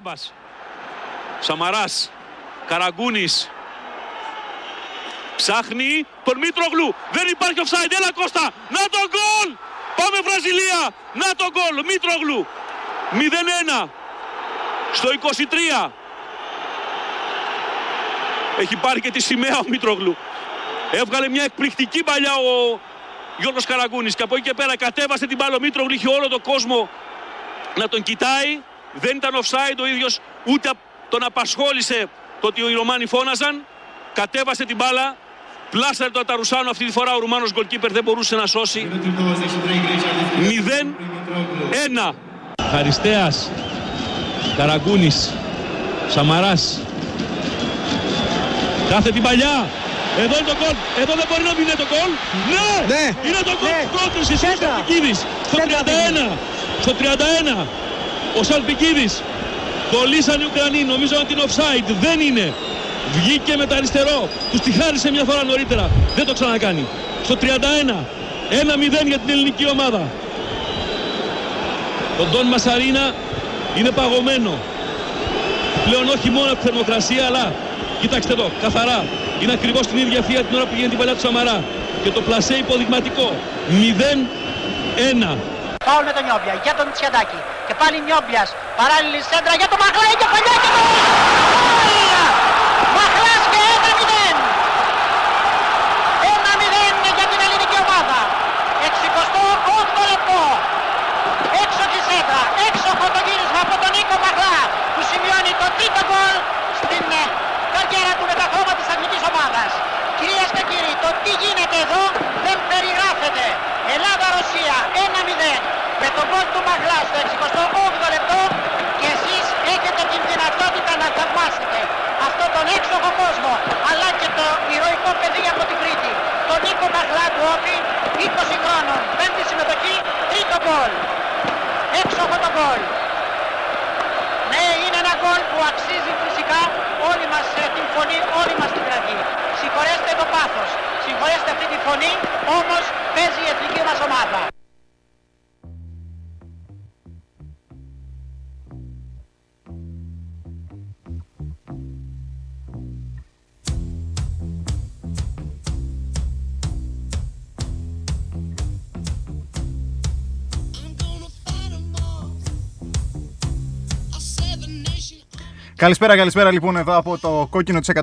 Κολέμπας. Σαμαράς. Καραγκούνης. Ψάχνει τον Μήτρογλου. Δεν υπάρχει offside. Έλα Κώστα. Να το γκολ. Πάμε Βραζιλία. Να το γκολ. Μήτρογλου. 0-1. Στο 23. Έχει πάρει και τη σημαία ο Μήτρογλου. Έβγαλε μια εκπληκτική παλιά ο Γιώργος Καραγκούνης και από εκεί και πέρα κατέβασε την μπάλα ο Μήτρογλου. Είχε όλο τον κόσμο να τον κοιτάει. Δεν ήταν offside ο ίδιος ούτε τον απασχόλησε το ότι οι Ρωμάνοι φώναζαν. Κατέβασε την μπάλα. Πλάσαρε το Αταρουσάνο αυτή τη φορά ο Ρουμάνος γκολκίπερ δεν μπορούσε να σώσει. 0-1. Χαριστέας. Καραγκούνης. Σαμαράς. Κάθε την παλιά. Εδώ είναι το γκολ. Εδώ δεν μπορεί να μην είναι το γκολ. Ναι! Ναι! Είναι το γκολ Ναι! του Κόντρης. Εσύ Σέντα. Σαλπικίδης. Στο Σέντα 31. Στο 31. Ο Σαλπικίδης. Κολλήσαν οι Ουκρανοί. Νομίζω ότι είναι offside. Δεν είναι. Βγήκε με το αριστερό. Τους τη χάρισε μια φορά νωρίτερα. Δεν το ξανακάνει. Στο 31. 1-0 για την ελληνική ομάδα. Το Ντόν Μασαρίνα είναι παγωμένο. Πλέον όχι μόνο από τη θερμοκρασία, αλλά κοιτάξτε εδώ, καθαρά. Είναι ακριβώς την ίδια θεία την ώρα που γίνεται η παλιά του Σαμαρά. Και το πλασέ υποδειγματικό. 0-1. Φάουλ με τον Νιόμπια για τον Τσιαντάκη. Και πάλι Νιόμπιας. Παράλληλη σέντρα για τον Μαχλά. Για παλιά και το γκολ! Μαχλάς και 1-0. 1-0 για την ελληνική ομάδα. 68 λεπτό. Έξω τη σέντρα. Έξοχο το γύρισμα από τον Νίκο Μαχλά. Που σημειώνει το τρίτο γκολ στην ε, καριέρα του με τα χρώμα της αγγλικής ομάδας. Κυρίες και κύριοι, το τι γίνεται εδώ δεν περιγράφεται. Ελλάδα-Ρωσία 1-0 με τον γκολ του Μαγλά στο 68 λεπτό και εσείς έχετε την δυνατότητα να θαυμάσετε αυτόν τον έξοχο κόσμο αλλά και το ηρωικό παιδί από την Κρήτη. Τον Νίκο Μαγλά του Όφη, 20 χρόνων, πέμπτη συμμετοχή, τρίτο γκολ. Έξοχο το γκολ. Ναι, είναι ένα γκολ που αξίζει φυσικά όλη μας ε, την φωνή, όλη μας την κραυγή. Συγχωρέστε το πάθος, συγχωρέστε αυτή τη φωνή, όμως παίζει η εθνική μας ομάδα. Καλησπέρα, καλησπέρα λοιπόν εδώ από το κόκκινο της 102,8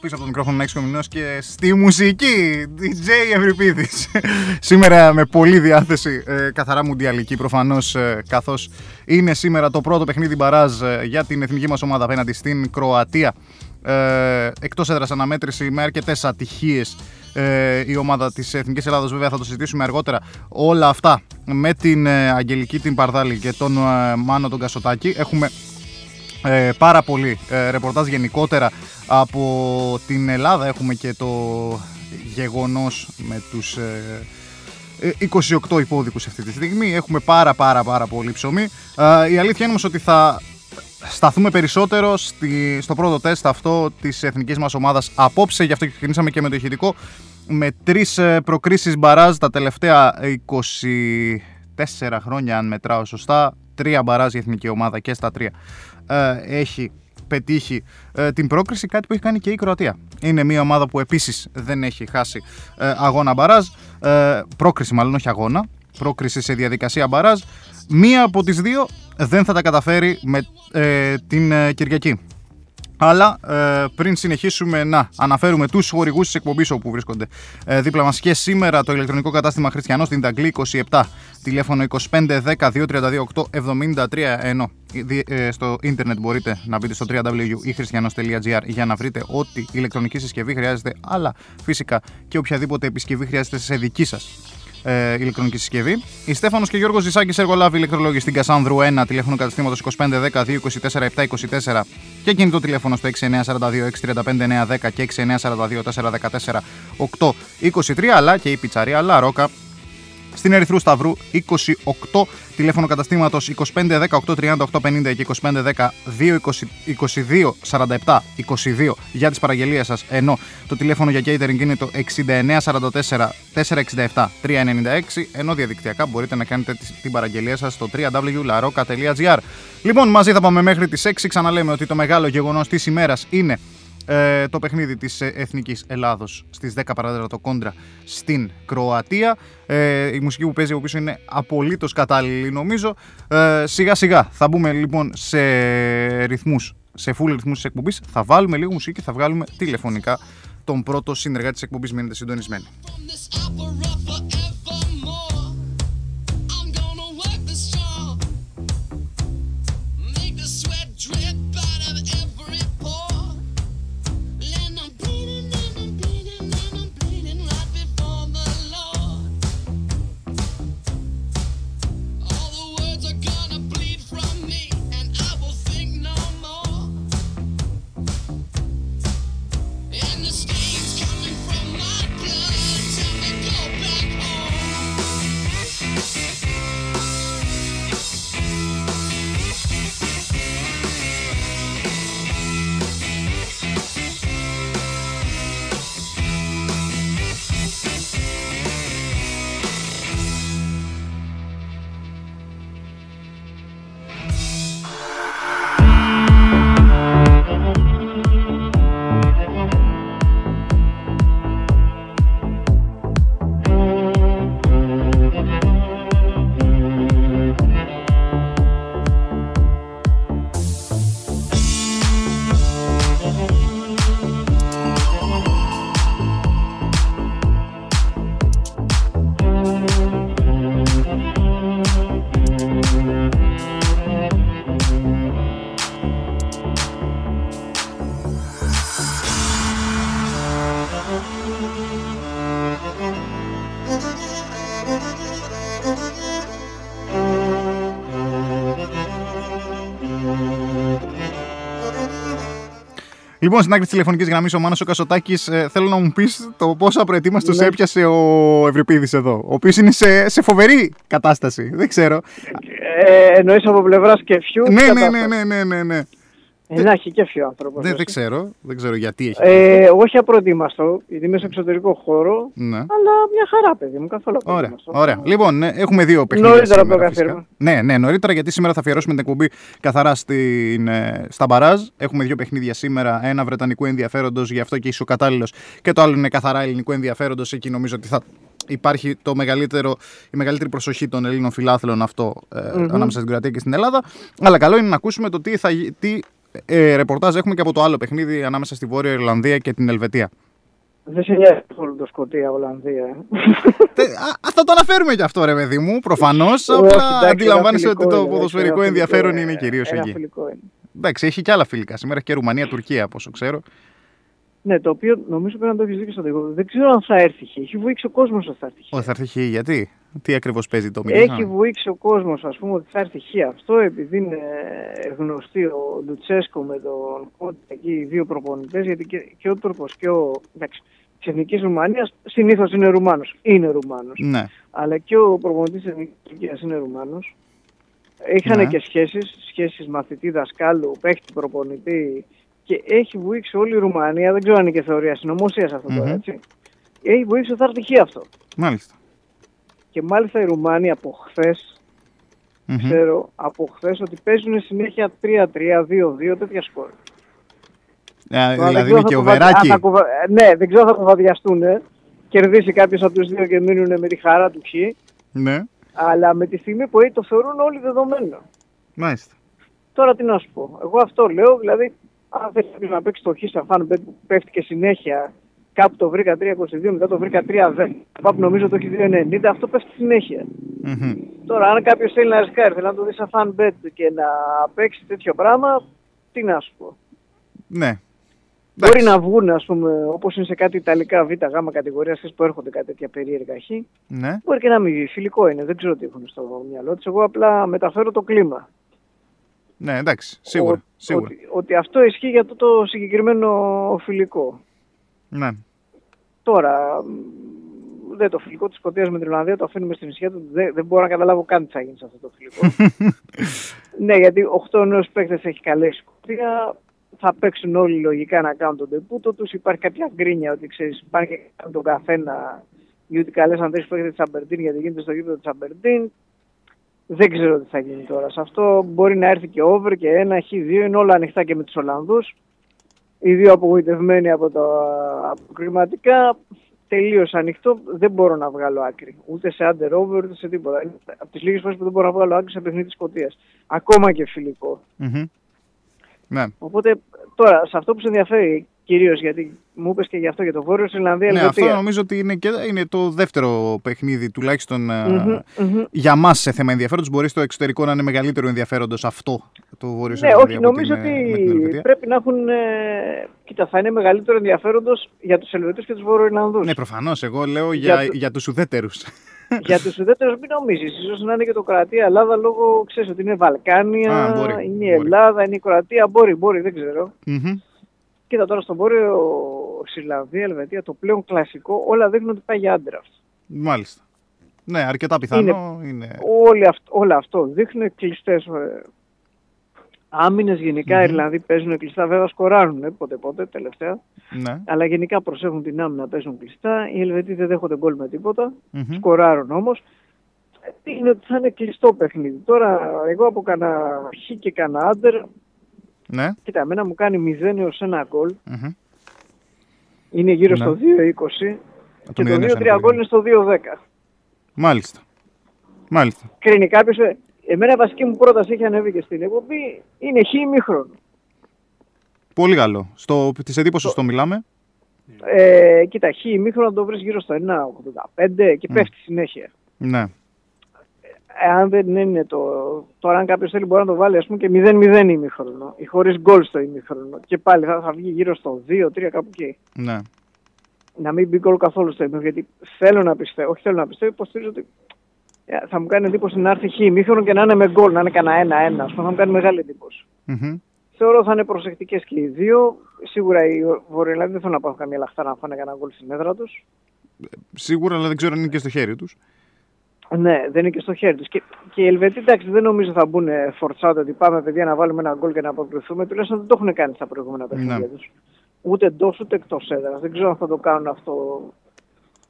πίσω από το μικρόφωνο Νέξ Κομινός και στη μουσική DJ Ευρυπίδης. σήμερα με πολλή διάθεση, ε, καθαρά μουντιαλική προφανώς ε, καθώς είναι σήμερα το πρώτο παιχνίδι μπαράζ ε, για την εθνική μας ομάδα απέναντι στην Κροατία. Ε, εκτός έδρας αναμέτρηση με αρκετές ατυχίες ε, η ομάδα της Εθνικής Ελλάδος βέβαια θα το συζητήσουμε αργότερα όλα αυτά με την ε, Αγγελική την Παρδάλη και τον ε, Μάνο τον Κασοτάκη έχουμε ε, πάρα πολύ. Ε, ρεπορτάζ γενικότερα από την Ελλάδα. Έχουμε και το γεγονός με τους ε, ε, 28 υπόδικους αυτή τη στιγμή. Έχουμε πάρα πάρα πάρα πολύ ψωμί. Ε, η αλήθεια είναι όμως ότι θα σταθούμε περισσότερο στη, στο πρώτο τεστ αυτό της εθνικής μας ομάδας απόψε. Γι' αυτό και ξεκινήσαμε και με το ηχητικό. Με τρεις ε, προκρίσεις μπαράζ τα τελευταία 24 χρόνια αν μετράω σωστά. Τρία μπαράζ η εθνική ομάδα και στα τρία. ε, έχει πετύχει ε, την πρόκριση, κάτι που έχει κάνει και η Κροατία. Είναι μια ομάδα που επίσης δεν έχει χάσει ε, αγώνα μπαράζ, ε, πρόκριση μάλλον όχι αγώνα, πρόκριση σε διαδικασία μπαράζ. Μία από τις δύο δεν θα τα καταφέρει με ε, την ε, Κυριακή. Αλλά ε, πριν συνεχίσουμε να αναφέρουμε τους χορηγούς της εκπομπής όπου βρίσκονται. Ε, δίπλα μας και σήμερα το ηλεκτρονικό κατάστημα Χριστιανός στην Ταγκλή 27 τηλέφωνο 25 10 232 873 ενώ δι- ε, στο ίντερνετ μπορείτε να μπείτε στο www.christianos.gr για να βρείτε ό,τι ηλεκτρονική συσκευή χρειάζεται αλλά φυσικά και οποιαδήποτε επισκευή χρειάζεται σε δική σας ε, ηλεκτρονική συσκευή. Η Στέφανος και Γιώργος Ζησάκης εργολάβη ηλεκτρολόγοι στην Κασάνδρου 1, τηλέφωνο καταστήματος 2510 224 724 και κινητό τηλέφωνο στο 6942 635 910 και 6942 414 823 αλλά και η πιτσαρία La Roca στην Ερυθρού Σταυρού 28, τηλέφωνο καταστήματος 25 18 38 50 και 25 10 2 22 47 22 για τις παραγγελίες σας, ενώ το τηλέφωνο για catering είναι το 69 44 467 396, ενώ διαδικτυακά μπορείτε να κάνετε την παραγγελία σας στο www.laroca.gr. Λοιπόν, μαζί θα πάμε μέχρι τις 6. Ξαναλέμε ότι το μεγάλο γεγονός της ημέρας είναι ε, το παιχνίδι της ε, Εθνικής Ελλάδος στις 10 παραδείγματο κόντρα στην Κροατία. Ε, η μουσική που παίζει από πίσω είναι απολύτως κατάλληλη νομίζω. Ε, σιγά σιγά θα μπούμε λοιπόν σε ρυθμούς, σε full ρυθμούς της εκπομπής. Θα βάλουμε λίγο μουσική και θα βγάλουμε τηλεφωνικά τον πρώτο συνεργάτη της εκπομπής. Μείνετε συντονισμένοι. Λοιπόν, στην άκρη της τηλεφωνικής γραμμής ο Μάνος ο Κασοτάκης, ε, θέλω να μου πεις το πόσο προετοίμαστος ναι. έπιασε ο Ευρυπίδης εδώ. Ο οποίος είναι σε, σε φοβερή κατάσταση. Δεν ξέρω. Ε, Εννοείς από πλευράς κεφιού. Ναι, ναι, ναι, ναι, ναι, ναι, ναι. Ε, να έχει κέφι ο άνθρωπος. Δεν, δεν ξέρω, δεν ξέρω γιατί έχει. Ε, όχι απροετοίμαστο, γιατί είμαι σε εξωτερικό χώρο. Ναι. Αλλά μια χαρά, παιδί μου, καθόλου Ωραία. Ωραία. Λοιπόν, ναι, έχουμε δύο παιχνίδια. Νωρίτερα από το καθένα. Ναι, ναι, νωρίτερα γιατί σήμερα θα αφιερώσουμε την εκπομπή καθαρά στην, ε, στα μπαράζ. Έχουμε δύο παιχνίδια σήμερα. Ένα βρετανικού ενδιαφέροντος, γι' αυτό και είσαι ο κατάλληλος. Και το άλλο είναι καθαρά ελληνικού ενδιαφέροντος. Εκεί νομίζω ότι θα υπάρχει το μεγαλύτερο, η μεγαλύτερη προσοχή των Ελλήνων φιλάθλων αυτό ε, mm-hmm. ανάμεσα στην Κροατία και στην Ελλάδα. Αλλά καλό είναι να ακούσουμε το τι, θα, τι ε, ρεπορτάζ έχουμε και από το άλλο παιχνίδι ανάμεσα στη Βόρεια Ιρλανδία και την Ελβετία. Δεν σε νοιάζει καθόλου το Σκοτία, Ολλανδία. Ε. θα το αναφέρουμε κι αυτό, ρε παιδί μου, προφανώς. Απλά αντιλαμβάνεσαι ότι το ποδοσφαιρικό ενδιαφέρον είναι κυρίως εκεί. Εντάξει, έχει και άλλα φιλικά. Σήμερα έχει και Ρουμανία-Τουρκία, πόσο ξέρω. Ναι, το οποίο νομίζω πρέπει να το έχεις δίκιο στο Δεν ξέρω αν θα έρθει χ. Έχει βοήξει ο κόσμος ότι θα έρθει χ. Όχι, θα έρθει χ, γιατί; Τι ακριβώς παίζει το μήνυμα; Έχει βοήξει ο κόσμος, ας πούμε, ότι θα έρθει χ αυτό, επειδή είναι γνωστοί ο Λουτσέσκο με τον Κόντε εκεί, οι δύο προπονητές, γιατί και, και ο Τούρκος και ο. Εντάξει, της Εθνικής Ρουμανίας συνήθως είναι Ρουμάνος. Είναι Ρουμάνος. Ναι. Αλλά και ο προπονητής της Εθνικής Τουρκίας είναι Ρουμάνος. Είχαν ναι. και σχέσεις, σχέσεις μαθητή δασκάλου, παίχτη προπονητή και έχει βοήξει όλη η Ρουμανία, δεν ξέρω αν είναι και θεωρία συνωμοσίας αυτό mm-hmm. τώρα, έτσι. Έχει βοήξει θα έρθει αυτό. Μάλιστα. Και μάλιστα οι Ρουμάνοι από χθες, mm-hmm. ξέρω από χθες ότι παίζουν συνέχεια 3-3, 2-2, τέτοια σκορ. Ε, δηλαδή είναι και ο Βεράκη. Ναι, δεν ξέρω αν θα κοβαδιαστούν. Κερδίσει κάποιος από τους δύο και μείνουν με τη χαρά του χ. Ναι. Αλλά με τη στιγμή που το θεωρούν όλοι δεδομένο. Μάλιστα. Τώρα τι να σου πω. Εγώ αυτό λέω, δηλαδή αν θέλεις να παίξεις το χ σαν φαν που πέφτει και συνέχεια, κάπου το βρήκα 3,22, μετά το βρήκα 3,10, κάπου νομίζω το έχει 2,90, αυτό πέφτει συνέχεια. Mm-hmm. Τώρα, αν κάποιος θέλει να ρισκάρει, θέλει να το δεις σαν fan bet και να παίξει τέτοιο πράγμα, τι να σου πω. Ναι. Μπορεί να βγουν, ας πούμε, όπως είναι σε κάτι Ιταλικά Β, Γ κατηγορίας που έρχονται κάτι τέτοια περίεργα χ. Ναι. Μπορεί και να μην φιλικό είναι, δεν ξέρω τι έχουν στο μυαλό τους. Εγώ απλά μεταφέρω το κλίμα. Ναι, εντάξει, σίγουρα. σίγουρα. Ότι, ότι, αυτό ισχύει για το, το συγκεκριμένο φιλικό. Ναι. Τώρα, δεν το φιλικό της Σκωτία με την Ολλανδία το αφήνουμε στην ισχύ του. Δεν, δεν μπορώ να καταλάβω καν τι θα γίνει σε αυτό το φιλικό. ναι, γιατί 8 νέους παίκτες έχει καλέσει η Σκωτία. Θα παίξουν όλοι λογικά να κάνουν τον τεπούτο τους. Υπάρχει κάποια γκρίνια ότι ξέρεις, υπάρχει και τον καθένα. Γιατί καλέ αν δεν παίκτες της Αμπερντίν γιατί γίνεται στο γήπεδο της Αμπερντίν. Δεν ξέρω τι θα γίνει τώρα. Σε αυτό μπορεί να έρθει και over και ένα, χ, δύο. Είναι όλα ανοιχτά και με τους Ολλανδούς. Οι δύο απογοητευμένοι από τα αποκριματικά. Τελείως ανοιχτό. Δεν μπορώ να βγάλω άκρη. Ούτε σε under over ούτε σε τίποτα. Είναι Από τις λίγες φορές που δεν μπορώ να βγάλω άκρη σε παιχνίδι της Σκωτίας. Ακόμα και φιλικό. Μμμ. Ναι. Οπότε τώρα, σε αυτό που σε ενδιαφέρει κυρίως, γιατί μου είπες και γι' αυτό για το Βόρειο Ιρλανδίας, ναι, Ελβετία. αυτό νομίζω ότι είναι, και, είναι το δεύτερο παιχνίδι, τουλάχιστον ε, Μμμ, μμμ. για μας σε θέμα ενδιαφέροντος. Μπορεί στο εξωτερικό να είναι μεγαλύτερο ενδιαφέροντος αυτό το Βόρειο Ναι, όχι, νομίζω ότι ότι. πρέπει να έχουν. Ε, κοίτα, θα είναι μεγαλύτερο ενδιαφέροντος για τους Ελβετούς και τους Βόρειο Ναι, προφανώς. Εγώ λέω για, Για για, το- τους ουδέτερους. Για τους ουδέτερους μην νομίζεις. ίσως να είναι και το Κροατία-Ελλάδα λόγω ξέρεις ότι είναι Βαλκάνια, Α, μπορεί, είναι η μπορεί. Ελλάδα, είναι η Κροατία. Μπορεί, μπορεί, δεν ξέρω. Κοίτα τώρα στον Βόρειο Ιρλανδία, Ελβετία, το πλέον κλασικό, όλα δείχνουν ότι πάει για άντρα. Μάλιστα. Ναι, αρκετά πιθανό είναι. Όλη αυ- Όλο αυτό δείχνουν κλειστές άμυνες. Γενικά οι Ιρλανδοί παίζουν κλειστά, βέβαια σκοράρουν πότε πότε τελευταία. Ναι. Αλλά γενικά προσέχουν την άμυνα, παίζουν κλειστά. Οι Ελβετοί δεν δέχονται γκολ με τίποτα. Μμμ. Σκοράρουν όμως. Είναι ότι θα είναι κλειστό παιχνίδι. Τώρα, εγώ από κανένα χ και κανένα άντερ, Ναι. κοίτα, εμένα μου κάνει 0 έως 1 γκολ. Μμμ. Είναι γύρω Ναι. στο 2-20. Το Και το 0 έως 2-3 1 γκολ είναι στο 2-10. Μάλιστα. Μάλιστα. Κρίνει κάποιος. Εμένα η βασική μου πρόταση είχε ανέβει και στην εκπομπή. Είναι χ ημίχρονο. Πολύ καλό. Στο, της εντύπωσης το μιλάμε. Ε, κοίτα, χ ημίχρονο το βρεις γύρω στο 1,85 και Μμ. πέφτει συνέχεια. Ναι. Εάν δεν είναι το. Τώρα, αν κάποιος θέλει, μπορεί να το βάλει ας πούμε και 0-0 ημίχρονο ή χωρίς γκολ στο ημίχρονο. Και πάλι θα, θα βγει γύρω στο 2-3 κάπου εκεί. Ναι. Να μην μπει γκολ καθόλου στο ημίχρονο. Γιατί θέλω να πιστεύω, όχι θέλω να πιστεύω, υποστηρίζω ότι ε, θα μου κάνει εντύπωση να έρθει χ ημίχρονο και να είναι με γκολ, να είναι κανένα ένα-ένα. ας πούμε, Θα μου κάνει μεγάλη εντύπωση. Μμμ. Θεωρώ θα είναι προσεκτικές και οι δύο. Σίγουρα οι Βορειοελλανδοί δεν θέλουν να πάρουν καμία λαχτά να φάνε κανένα γκολ στην έδρα τους. Σίγουρα, αλλά δεν ξέρω αν είναι και στο χέρι τους. Ναι, δεν είναι και στο χέρι τους. Και, και οι Ελβετοί, εντάξει, δεν νομίζω θα μπουν φορτσάτο ότι πάμε παιδιά να βάλουμε ένα γκολ και να αποκριθούμε. Τουλάχιστον δεν το έχουν κάνει στα προηγούμενα παιχνίδια Ναι. τους. Ούτε εντός ούτε εκτός έδρας. Δεν ξέρω αν θα το κάνουν αυτό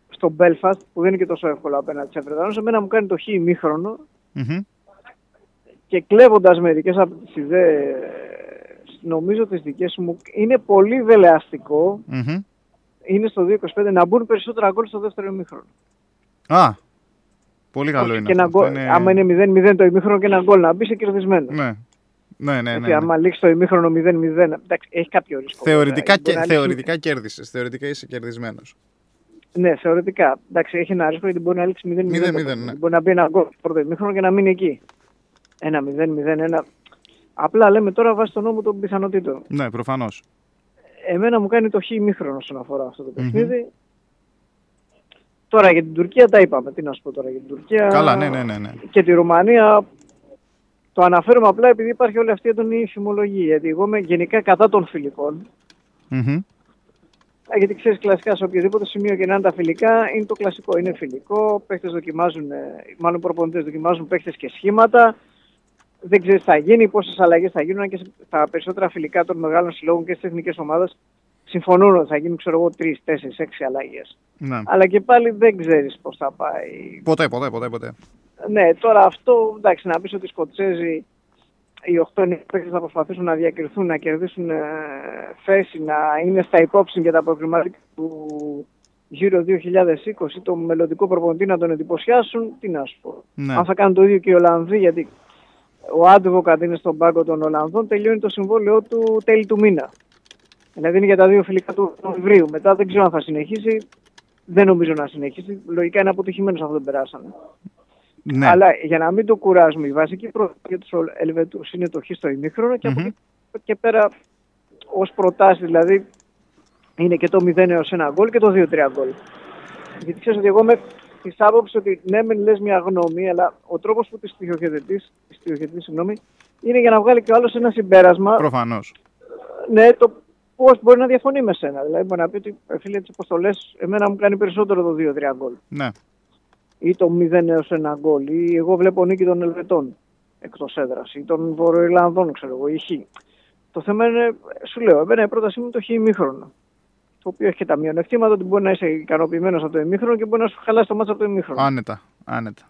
στο Belfast, που δεν είναι και τόσο εύκολο απέναντι σε Βρετανού. Εμένα μου κάνει το χ ημίχρονο Μμμ. και κλέβοντας μερικές από τις ιδέες, νομίζω τις δικές μου, είναι πολύ δελεαστικό. Μμμ. Είναι στο 2-25 να μπουν περισσότερα γκολ στο δεύτερο ημίχρονο. Α, πολύ καλό Όχι, είναι και ένα αυτό. γκολ- Είναι- Άμα είναι 0-0 το ημίχρονο και ένα γκολ να μπεις, είσαι κερδισμένο. Ναι. Ναι, ναι, ναι. Γιατί ναι. άμα λήξει το ημίχρονο 0-0, εντάξει, έχει κάποιο ρίσκο. Θεωρητικά, βέβαια. και, Μπορεί να λήξει- θεωρητικά κέρδισες. Θεωρητικά είσαι κερδισμένος. Ναι, θεωρητικά. Εντάξει, έχει ένα ρίσκο γιατί μπορεί να λήξει 0-0. 0-0, το- ναι. Μπορεί να μπει ένα γκολ στο πρώτο ημίχρονο και να μείνει εκεί. Ένα 0-0-1. Απλά λέμε τώρα βάσει τον νόμο των πιθανότητων. Ναι, προφανώς. Εμένα μου κάνει το χ ημίχρονο όσον αφορά αυτό το παιχνιδι Τώρα για την Τουρκία τα είπαμε. Τι να σου πω τώρα για την Τουρκία. Καλά, ναι, ναι, ναι. ναι. και τη Ρουμανία το αναφέρουμε απλά επειδή υπάρχει όλη αυτή η έντονη φημολογία. Γιατί εγώ είμαι γενικά κατά των φιλικών. Μμμ. Α, Γιατί ξέρεις κλασικά σε οποιοδήποτε σημείο και να είναι τα φιλικά είναι το κλασικό. Είναι φιλικό, παίχτες δοκιμάζουν, ε, μάλλον προπονητές δοκιμάζουν παίχτες και σχήματα. Δεν ξέρεις τι θα γίνει, πόσες αλλαγές θα γίνουν και σε- στα περισσότερα φιλικά των μεγάλων συλλόγων και στις εθνικές ομάδες συμφωνούν ότι θα γίνουν, ξέρω εγώ, τρεις, τέσσερις, έξι αλλαγές. Ναι. Αλλά και πάλι δεν ξέρεις πώς θα πάει Ποτέ, ποτέ, ποτέ, ποτέ. Ναι, τώρα αυτό εντάξει να πεις ότι οι Σκοτσέζοι οι 8 παίκτες θα προσπαθήσουν να διακριθούν, να κερδίσουν ε, θέση, να είναι στα υπόψη για τα προβληματικά του γύρω 2020, το μελλοντικό προπονητή να τον εντυπωσιάσουν, τι να σου πω. Ναι. Αν θα κάνουν το ίδιο και οι Ολλανδοί, γιατί ο Άντβοκατ είναι στον πάγκο των Ολλανδών, τελειώνει το συμβόλαιό του τέλη του μήνα. Δηλαδή είναι για τα δύο φιλικά του Νοεμβρίου. Μετά δεν ξέρω αν θα συνεχίσει. Δεν νομίζω να συνεχίσει. Λογικά είναι αποτυχημένος αφού δεν περάσανε. Ναι. Αλλά για να μην το κουράζουμε, η βασική πρόταση για τους Ελβετούς είναι το χ στο ημίχρονο και από Μμμ. εκεί και πέρα ως προτάσεις δηλαδή είναι και το 0 έως 1 γκολ και το 2-3 γκολ. Γιατί ξέρεις ότι εγώ είμαι της άποψης ότι ναι, μεν λες μια γνώμη, αλλά ο τρόπος που της στοιχειοθετείς, συγγνώμη, είναι για να βγάλει και ο άλλος ένα συμπέρασμα Προφανώς. ναι, το πώ μπορεί να διαφωνεί με σένα. Δηλαδή, μπορεί να πει ότι «Ε, φίλε, έτσι όπως το λες, εμένα μου κάνει περισσότερο το 2-3 γκολ. Ναι. Ή το 0 έως 1 γκολ. Ή εγώ βλέπω νίκη των Ελβετών εκτός έδρας. Ή των Βορειοϊρλανδών, ξέρω εγώ. Ή Χ. Το θέμα είναι, σου λέω, εμένα η πρότασή μου είναι το Χ ημίχρονο. Το οποίο έχει και τα μειονεκτήματα ότι μπορεί να είσαι ικανοποιημένος από το ημίχρονο και μπορεί να σου χαλάσει το μάτσο από το ημίχρονο. Άνετα. Άνετα.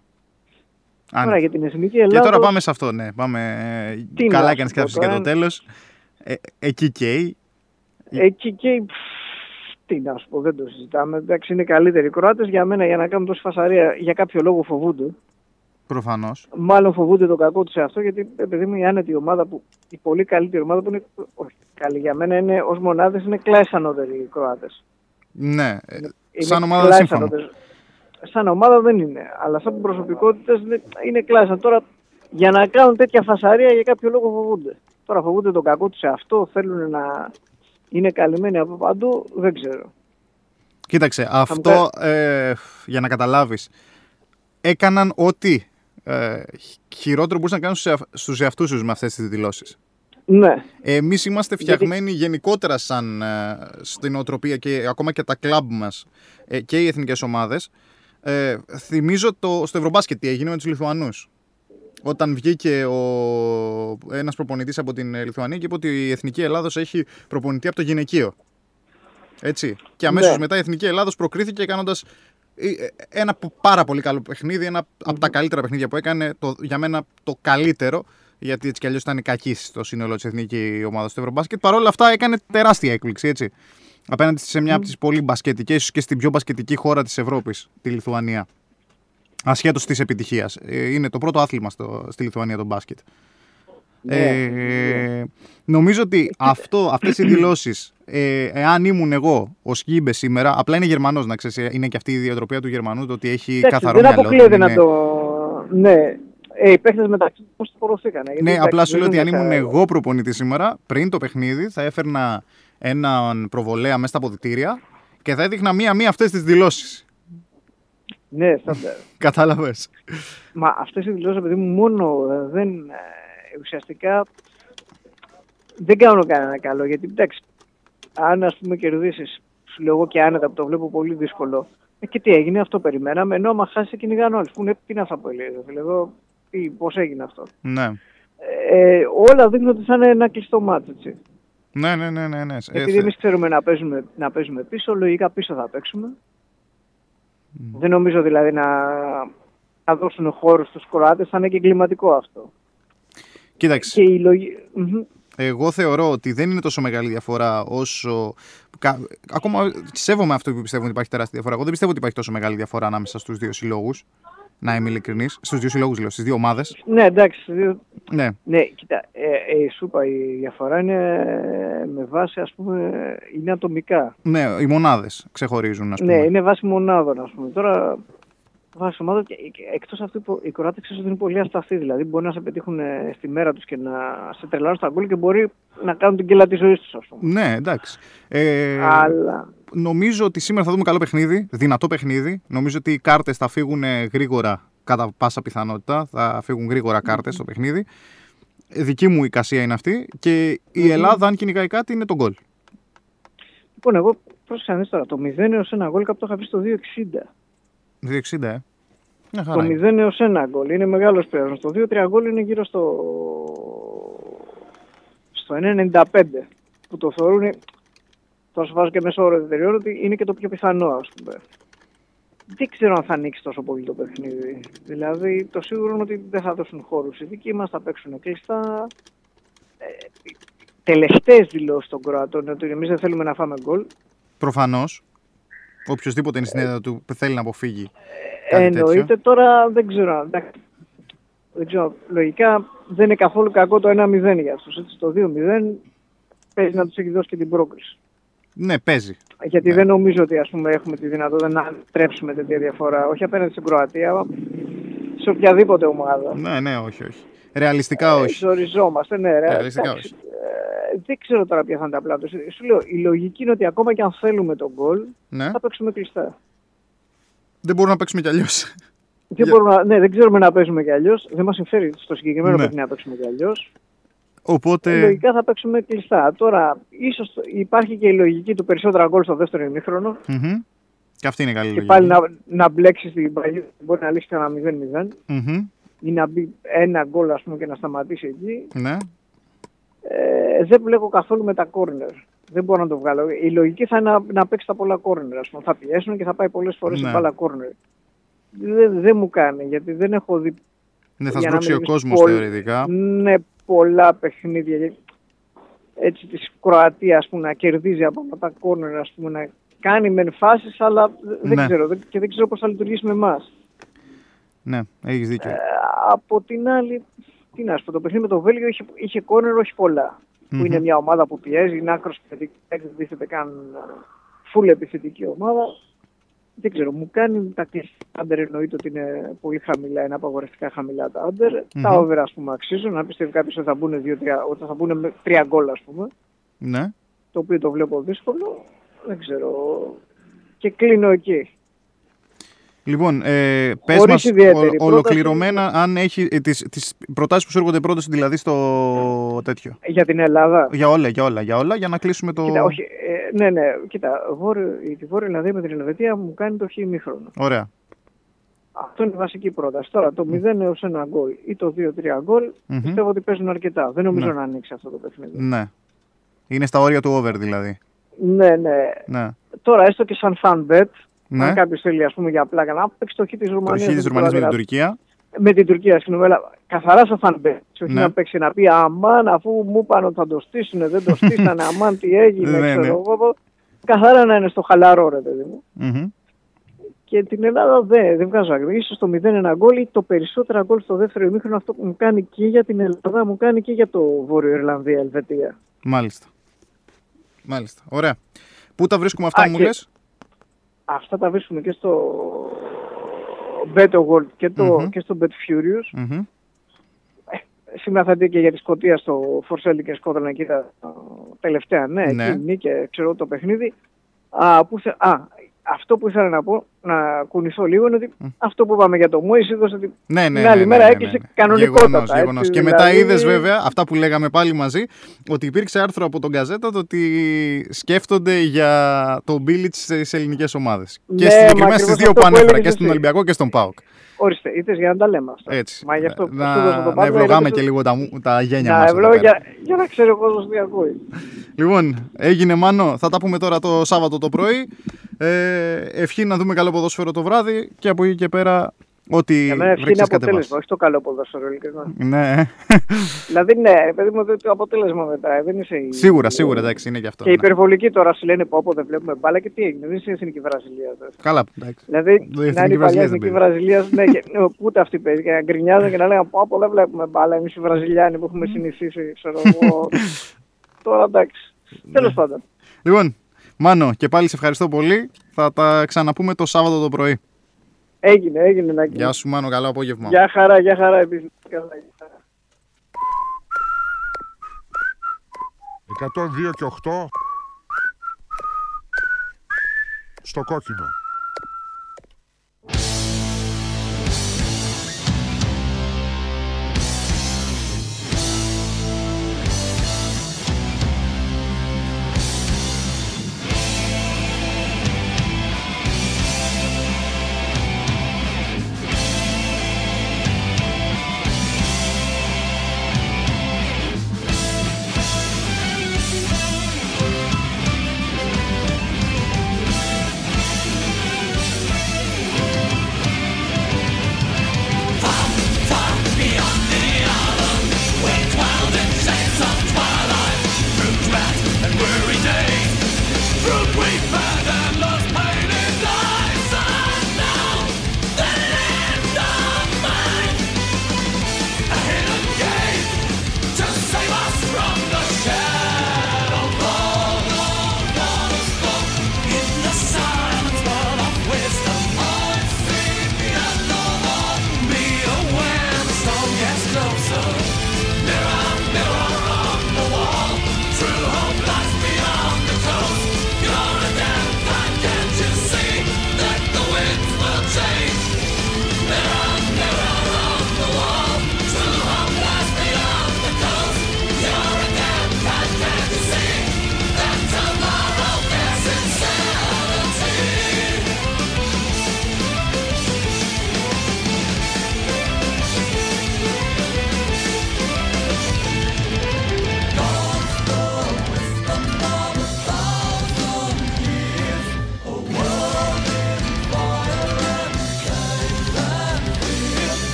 Τώρα Άνετα. για την εθνική Και Ελλάδα. τώρα πάμε σε αυτό, ναι. Πάμε... Τι Καλά να έκανε σου και πω άφησε και τώρα, το τέλος. Ε, εκεί καίει. Εκεί και. πφ, Τι να σου πω, δεν το συζητάμε. Εντάξει, είναι καλύτεροι οι Κροάτες. Για μένα, για να κάνουν τόση φασαρία, για κάποιο λόγο φοβούνται. Προφανώς. Μάλλον φοβούνται το κακό τους σε αυτό, γιατί επειδή μου η άνετη ομάδα που. η πολύ καλύτερη ομάδα που είναι. Όχι, καλή για μένα είναι ως μονάδες είναι κλάις ανώτεροι οι Κροάτες. Ναι. ε, Σαν ομάδα δεν σύμφωνο. Σαν ομάδα δεν είναι. Αλλά σαν προσωπικότητες είναι κλάις. Τώρα για να κάνουν τέτοια φασαρία για κάποιο λόγο φοβούνται. Τώρα φοβούνται το κακό τους σε αυτό, θέλουν να είναι καλυμμένοι από παντού, δεν ξέρω. Κοίταξε, αυτό ε, για να καταλάβεις έκαναν ό,τι ε, χειρότερο μπορούσαν να κάνουν στους εα- στους εαυτούς τους με αυτές τις δηλώσεις. Ναι, Εμείς είμαστε φτιαγμένοι γενικότερα σαν ε, στην οτροπία και ακόμα και τα κλαμπ μας ε, και οι εθνικές ομάδες. Ε, θυμίζω το, στο Ευρωμπάσκετ τι έγινε με τους Λιθουανούς. Όταν βγήκε ο, ένας προπονητής από την ε, Λιθουανία και είπε ότι η Εθνική Ελλάδος έχει προπονητή από το γυναικείο. Έτσι. Και αμέσως Ναι. μετά η Εθνική Ελλάδος προκρίθηκε κάνοντας ε, ε, ένα πο- πάρα πολύ καλό παιχνίδι, ένα από τα καλύτερα παιχνίδια που έκανε, το, για μένα το καλύτερο, γιατί έτσι κι αλλιώς ήταν κακής στο σύνολο της εθνική ομάδας του Ευρωμπάσκετ. Παρ' όλα αυτά έκανε τεράστια έκπληξη, έτσι. Απέναντι σε μια από τις πολύ μπασκετικές, ίσω και στην πιο μπασκετική χώρα της Ευρώπης, τη Λιθουανία. Ασχέτως της επιτυχίας. Είναι το πρώτο άθλημα στο, στη Λιθουανία το μπάσκετ. Ναι. Ε, νομίζω ότι αυτό, αυτές οι δηλώσεις, ε, εάν ήμουν εγώ ο Σκύμπε σήμερα, απλά είναι Γερμανός να ξέρεις, είναι και αυτή η ιδιοτροπία του Γερμανού, το ότι έχει Εντάξει, καθαρό δεν μυαλό. αποκλείεται είναι- να το. Ναι, ε, οι παίχτες μεταξύ τους πώς τοποθετήκανε. γιατί, Ναι, εντάξει, απλά σου δεν λέω ότι αν είναι ήμουν σαν- εγώ προπονητής σήμερα, πριν το παιχνίδι, θα έφερνα έναν προβολέα μέσα στα αποδητήρια και θα έδειχνα μία-μία αυτές τις δηλώσεις. Ναι, στάνταρ. Κατάλαβες. Μα αυτές οι δηλώσεις, παιδί μου, μόνο ε, δεν. ε, ουσιαστικά δεν κάνουν κανένα καλό. Γιατί εντάξει, αν ας πούμε κερδίσεις, σου λέω εγώ και άνετα που το βλέπω πολύ δύσκολο. Ε, και τι έγινε, αυτό περιμέναμε. Ενώ άμα χάσεις, κυνηγάνε όλοι. Που είναι, τι είναι αυτά που έλεγε, φίλε, εδώ, πώς έγινε αυτό. Ναι. Ε, όλα δείχνουν ότι θα είναι ένα κλειστό μάτσο, έτσι. Ναι, ναι, ναι, ναι. ναι. Ε, Επειδή θε- εμεί ξέρουμε να παίζουμε, να παίζουμε πίσω, λογικά πίσω θα παίξουμε. Δεν νομίζω δηλαδή να, να δώσουν χώρο στους Κροάτες, θα είναι και εγκληματικό αυτό. Κοίταξε, Και η λογική... Μμμ. εγώ θεωρώ ότι δεν είναι τόσο μεγάλη διαφορά όσο. κα- Ακόμα σέβομαι αυτό που πιστεύω ότι υπάρχει τεράστια διαφορά. Εγώ δεν πιστεύω ότι υπάρχει τόσο μεγάλη διαφορά ανάμεσα στους δύο συλλόγους. Να είμαι ειλικρινής. Στους δύο συλλόγους, λέω, στις δύο ομάδες. Ναι, εντάξει. δύο- Ναι, Ναι, κοίτα, ε, ε, σου είπα, η διαφορά είναι ε, με βάση, ας πούμε, είναι ατομικά. ναι, οι μονάδες ξεχωρίζουν, ας πούμε. Ναι, είναι βάση μονάδων, ας πούμε. Τώρα, βάση ομάδων, και, και εκτός αυτού, που οι Κροάτες ξέρεις ότι είναι πολύ ασταθείς. Δηλαδή, μπορεί να σε πετύχουν ε, στη μέρα τους και να σε τρελάνουν στα γκολ και μπορεί να κάνουν την κελά της ζωής τους, ας πούμε. Ναι, εντάξει. Ε, Αλλά, Νομίζω ότι σήμερα θα δούμε καλό παιχνίδι, δυνατό παιχνίδι. Νομίζω ότι οι κάρτες θα φύγουν ε, γρήγορα, κατά πάσα πιθανότητα. Θα φύγουν γρήγορα κάρτες στο παιχνίδι. Ε, Δική μου εικασία είναι αυτή. Και η Ελλάδα, αν κυνηγάει κάτι, είναι το γκολ. λοιπόν, εγώ πρόσεξα να δεις τώρα, το 0 έως 1 γκολ κάπου το είχα βρει στο 2,60. 2,60, ε. Μια Το χαρά. είναι. 0 έως 1 γκολ είναι μεγάλος πέρας. Το 2-3 γκολ είναι γύρω στο, στο 1,95 που το θεωρούν, θα σου βάζω και μέσω όρο εταιρεών, ότι είναι και το πιο πιθανό ας πούμε. Δεν ξέρω αν θα ανοίξει τόσο πολύ το παιχνίδι. Δηλαδή το σίγουρο είναι ότι δεν θα δώσουν χώρους. Οι δικοί μας θα παίξουν κλειστά. Ε, τελευταίες δηλώσεις των Κροατών είναι ότι εμείς δεν θέλουμε να φάμε γκολ. Προφανώς. Οποιοδήποτε είναι στην έδρα του θέλει να αποφύγει. κάτι Εννοείται τέτοιο. τώρα δεν ξέρω. εντάξει, Δεν ξέρω. Λογικά δεν είναι καθόλου κακό το 1-0 για αυτούς. Έτσι, το 2-0 παίζει να τους έχει δώσει και την πρόκληση. Ναι, παίζει. Γιατί Ναι. δεν νομίζω ότι ας πούμε, έχουμε τη δυνατότητα να τρέψουμε τέτοια διαφορά. Όχι απέναντι στην Κροατία, αλλά σε οποιαδήποτε ομάδα. Ναι, ναι, όχι, όχι. Ρεαλιστικά όχι. Ζοριζόμαστε, ναι, ρε. Ρεαλιστικά εντάξει. Ε, δεν ξέρω τώρα ποια θα είναι τα πλάτα. Σου λέω, η λογική είναι ότι ακόμα και αν θέλουμε τον γκολ, Ναι. θα παίξουμε κλειστά. Δεν μπορούμε να παίξουμε κι αλλιώς. Δεν, Για- μπορούμε να, ναι, δεν ξέρουμε να παίζουμε κι αλλιώς. Δεν μας συμφέρει στο συγκεκριμένο Ναι. παιχνίδι να παίξουμε κι αλλιώς. Οπότε. Ε, Λογικά θα παίξουμε κλειστά. Τώρα, ίσως υπάρχει και η λογική του περισσότερα γκολ στο δεύτερο ημίχρονο. Μμμ. Και αυτή είναι καλή Και λογική. πάλι να, να μπλέξεις την παλιά. Μπορεί να λύσεις ένα 0-0 Μμμ. Ή να μπει ένα γκολ ας πούμε, και να σταματήσει εκεί. Ναι. Ε, δεν βλέπω καθόλου με τα κόρνερ. Δεν μπορώ να το βγάλω. Η λογική θα είναι να, να παίξει τα πολλά κόρνερ. Ας πούμε. Θα πιέσουν και θα πάει πολλές φορές Ναι. η μπάλα κόρνερ. Δεν, δεν μου κάνει γιατί δεν έχω δει Ναι, θα για να σπρώξει ο μην κόσμος πολλ- θεωρητικά. Ναι, πολλά παιχνίδια έτσι της Κροατίας που να κερδίζει από αυτά τα κόρνερ, ας πούμε, να κάνει μεν φάσεις, αλλά δεν Ναι. ξέρω δεν- και δεν ξέρω πώς θα λειτουργήσει με εμάς. Ναι, έχεις δίκιο. Ε, από την άλλη, τι να σου πω, το παιχνίδι με το Βέλγιο είχε, είχε κόρνερ όχι πολλά. Μμμ. Που είναι μια ομάδα που πιέζει, είναι άκρος επιθετική, δεν δίθεται καν φουλ επιθετική ομάδα. Δεν ξέρω, μου κάνει τα κλειστά άντερ εννοείται ότι είναι πολύ χαμηλά, είναι απαγορευτικά χαμηλά τα άντερ. Τα Μμμ. over ας πούμε αξίζουν, αν πιστεύει κάποιος ότι θα μπουν, δύο, τρία, ότι θα μπουν με τρία γκολ ας πούμε, Ναι. το οποίο το βλέπω δύσκολο, δεν ξέρω. Και κλείνω εκεί. Λοιπόν, ε, πες Χωρίς μας ιδιαίτερη ο- πρόταση. ολοκληρωμένα αν έχει ε, τις, τις προτάσεις που σου έρχονται πρώτες δηλαδή στο τέτοιο. Για την Ελλάδα. Για όλα, για όλα, για όλα, για να κλείσουμε το... Κοίτα, όχι, ε, ναι, ναι, κοίτα, βόρειο, η τη Βόρεια Ελλάδα με την Ελβετία μου κάνει το χ ημίχρονο. Ωραία. Αυτό είναι η βασική πρόταση. Τώρα το 0 έως 1 γκολ ή το 2-3 γκολ Μμμ. πιστεύω ότι παίζουν αρκετά. Δεν νομίζω Ναι. να ανοίξει αυτό το παιχνίδι. Ναι. Είναι στα όρια του over δηλαδή. Ναι, ναι. Ναι. Τώρα έστω και σαν fan bet, Ναι. αν κάποιος θέλει ας πούμε για πλάκα να παίξει το χ της Το Ρουμανίας. χ της με την Ρουμανίας με την Κροατία. Τουρκία. Με την Τουρκία, συγγνώμη, αλλά καθαρά σαν fan bet. Όχι Ναι. να παίξει να πει αμάν αφού μου είπαν ότι θα το στήσουν, δεν το στήσανε, αμάν τι έγινε, Ναι, ξέρω ναι. εγώ. Καθαρά να είναι στο χαλαρό ρε παιδί μου. Μμμ. Και την Ελλάδα δεν, δεν βγάζω άκρη. Ίσως το 0-1 γκολ ή το περισσότερα γκολ στο δεύτερο ημίχρονο αυτό που μου κάνει και για την Ελλάδα, μου κάνει και για το Βόρειο Ιρλανδία, Ελβετία. Μάλιστα. Μάλιστα. Ωραία. Πού τα βρίσκουμε αυτά Α, μου και- λες; Αυτά τα βρίσκουμε και στο Beto World και, το, Μμμ. και στο Bet Furious. Μμμ. Σήμερα θα δει και για τη Σκωτία στο Φορσέλη και Σκότλαν εκεί τα τα τελευταία. Ναι, Ναι. εκεί νίκε, ξέρω το παιχνίδι. Α, που, θε- α, αυτό που ήθελα να πω, να κουνηθώ λίγο, είναι ότι αυτό που είπαμε για το Μόης είδος ότι Ναι, ναι, την άλλη ναι, μέρα ναι, ναι, έκλεισε ναι. κανονικότατα. Γεγονός, έτσι, γεγονός. Και μετά δηλαδή- είδες βέβαια αυτά που λέγαμε πάλι μαζί, ότι υπήρξε άρθρο από τον Καζέτα το ότι σκέφτονται για τον Μπίλιτς στις ελληνικές ομάδες. και Ναι, συγκεκριμένα μα στις ακριβώς δύο αυτό που που ανέφερα, έλεγες και στον εσύ. Ολυμπιακό και στον Πάοκ. Ορίστε, είτε για να τα λέμε αυτά. Έτσι. Μα γι' αυτό που να, σου δώσα το να πάνω, ευλογάμε έλεγες και λίγο τα, μου- τα γένια Να μας. ευλόγω για, για να ξέρει ο κόσμος τι ακούει. Λοιπόν, έγινε μάνο. Θα τα πούμε τώρα το Σάββατο το πρωί. Ε, ευχή να δούμε καλό ποδόσφαιρο το βράδυ και από εκεί και πέρα ό,τι Για μένα ευχή είναι βρέξεις αποτέλεσμα, κατεβάσεις. όχι το καλό ποδόσφαιρο, ειλικρινά. Ναι, δηλαδή, ναι, παιδί μου, το αποτέλεσμα μετά. Δεν είσαι η- σίγουρα, σίγουρα, εντάξει, είναι και αυτό. Και ναι. υπερβολική τώρα σου λένε πω, πω δεν βλέπουμε μπάλα και τι έγινε. Δεν είσαι εθνική Βραζιλία. τώρα. Καλά, εντάξει. Δηλαδή, Η να εθνική είναι η παλιά Βραζιλία δεν εθνική παίζει. Βραζιλία, ναι, και ναι, ούτε αυτή παίζει. Και να γκρινιάζουν και να λέγανε πω, πω δεν βλέπουμε μπάλα. Εμείς οι Βραζιλιάνοι που έχουμε συνηθίσει, ξέρω εγώ. τώρα εντάξει. Ναι. Τέλο πάντων. Λοιπόν, Μάνο, και πάλι σε ευχαριστώ πολύ. Θα τα ξαναπούμε το Σάββατο το πρωί. Έγινε, έγινε να Γεια σου, Μάνο, καλό απόγευμα. Γεια χαρά, γεια χαρά επίσης. Καλά, γεια χαρά. 102 και 8 στο κόκκινο.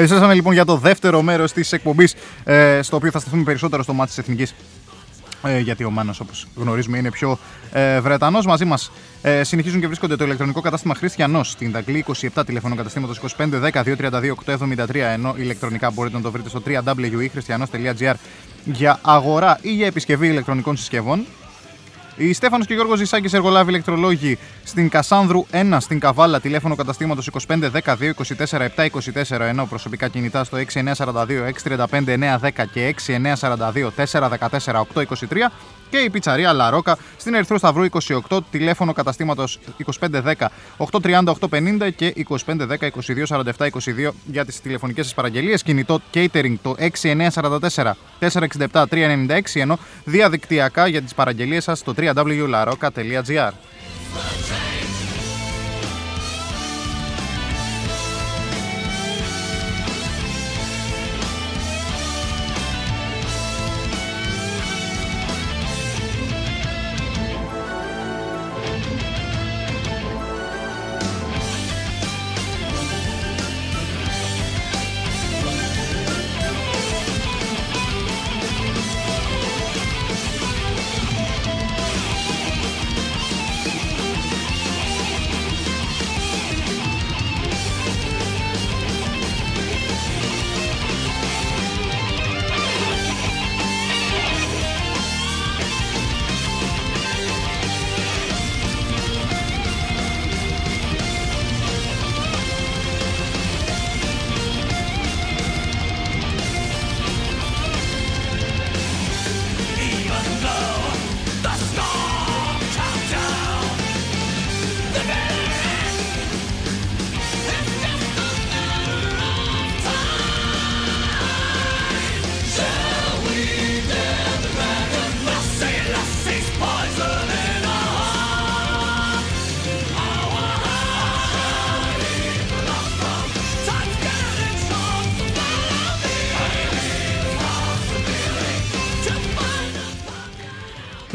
Επιστρέψαμε λοιπόν για το δεύτερο μέρος της εκπομπής, ε, στο οποίο θα σταθούμε περισσότερο στο μάτι της Εθνικής. Ε, γιατί ο Μάνος όπως γνωρίζουμε είναι πιο ε, Βρετανός μαζί μας ε, συνεχίζουν και βρίσκονται το ηλεκτρονικό κατάστημα Χριστιανός στην Ταγκλή 27 τηλεφωνό καταστήματος 25 10 232 873 ενώ ηλεκτρονικά μπορείτε να το βρείτε στο www.christianos.gr για αγορά ή για επισκευή ηλεκτρονικών συσκευών η Στέφανος και Γιώργος Ζησάκης εργολάβη ηλεκτρολόγοι στην Κασάνδρου 1 στην Καβάλα τηλέφωνο καταστήματος 25 10 2 24 7 24 ενώ προσωπικά κινητά στο 6942 635 910 και 6942 414 823 και η πιτσαρία Λαρόκα στην Ερυθρό Σταυρού 28 τηλέφωνο καταστήματος 2510 830 850 και 2510 22 47 22 για τις τηλεφωνικές σας παραγγελίες. Κινητό catering το 6944 467 396 ενώ διαδικτυακά για τις παραγγελίες σας στο www.laroca.gr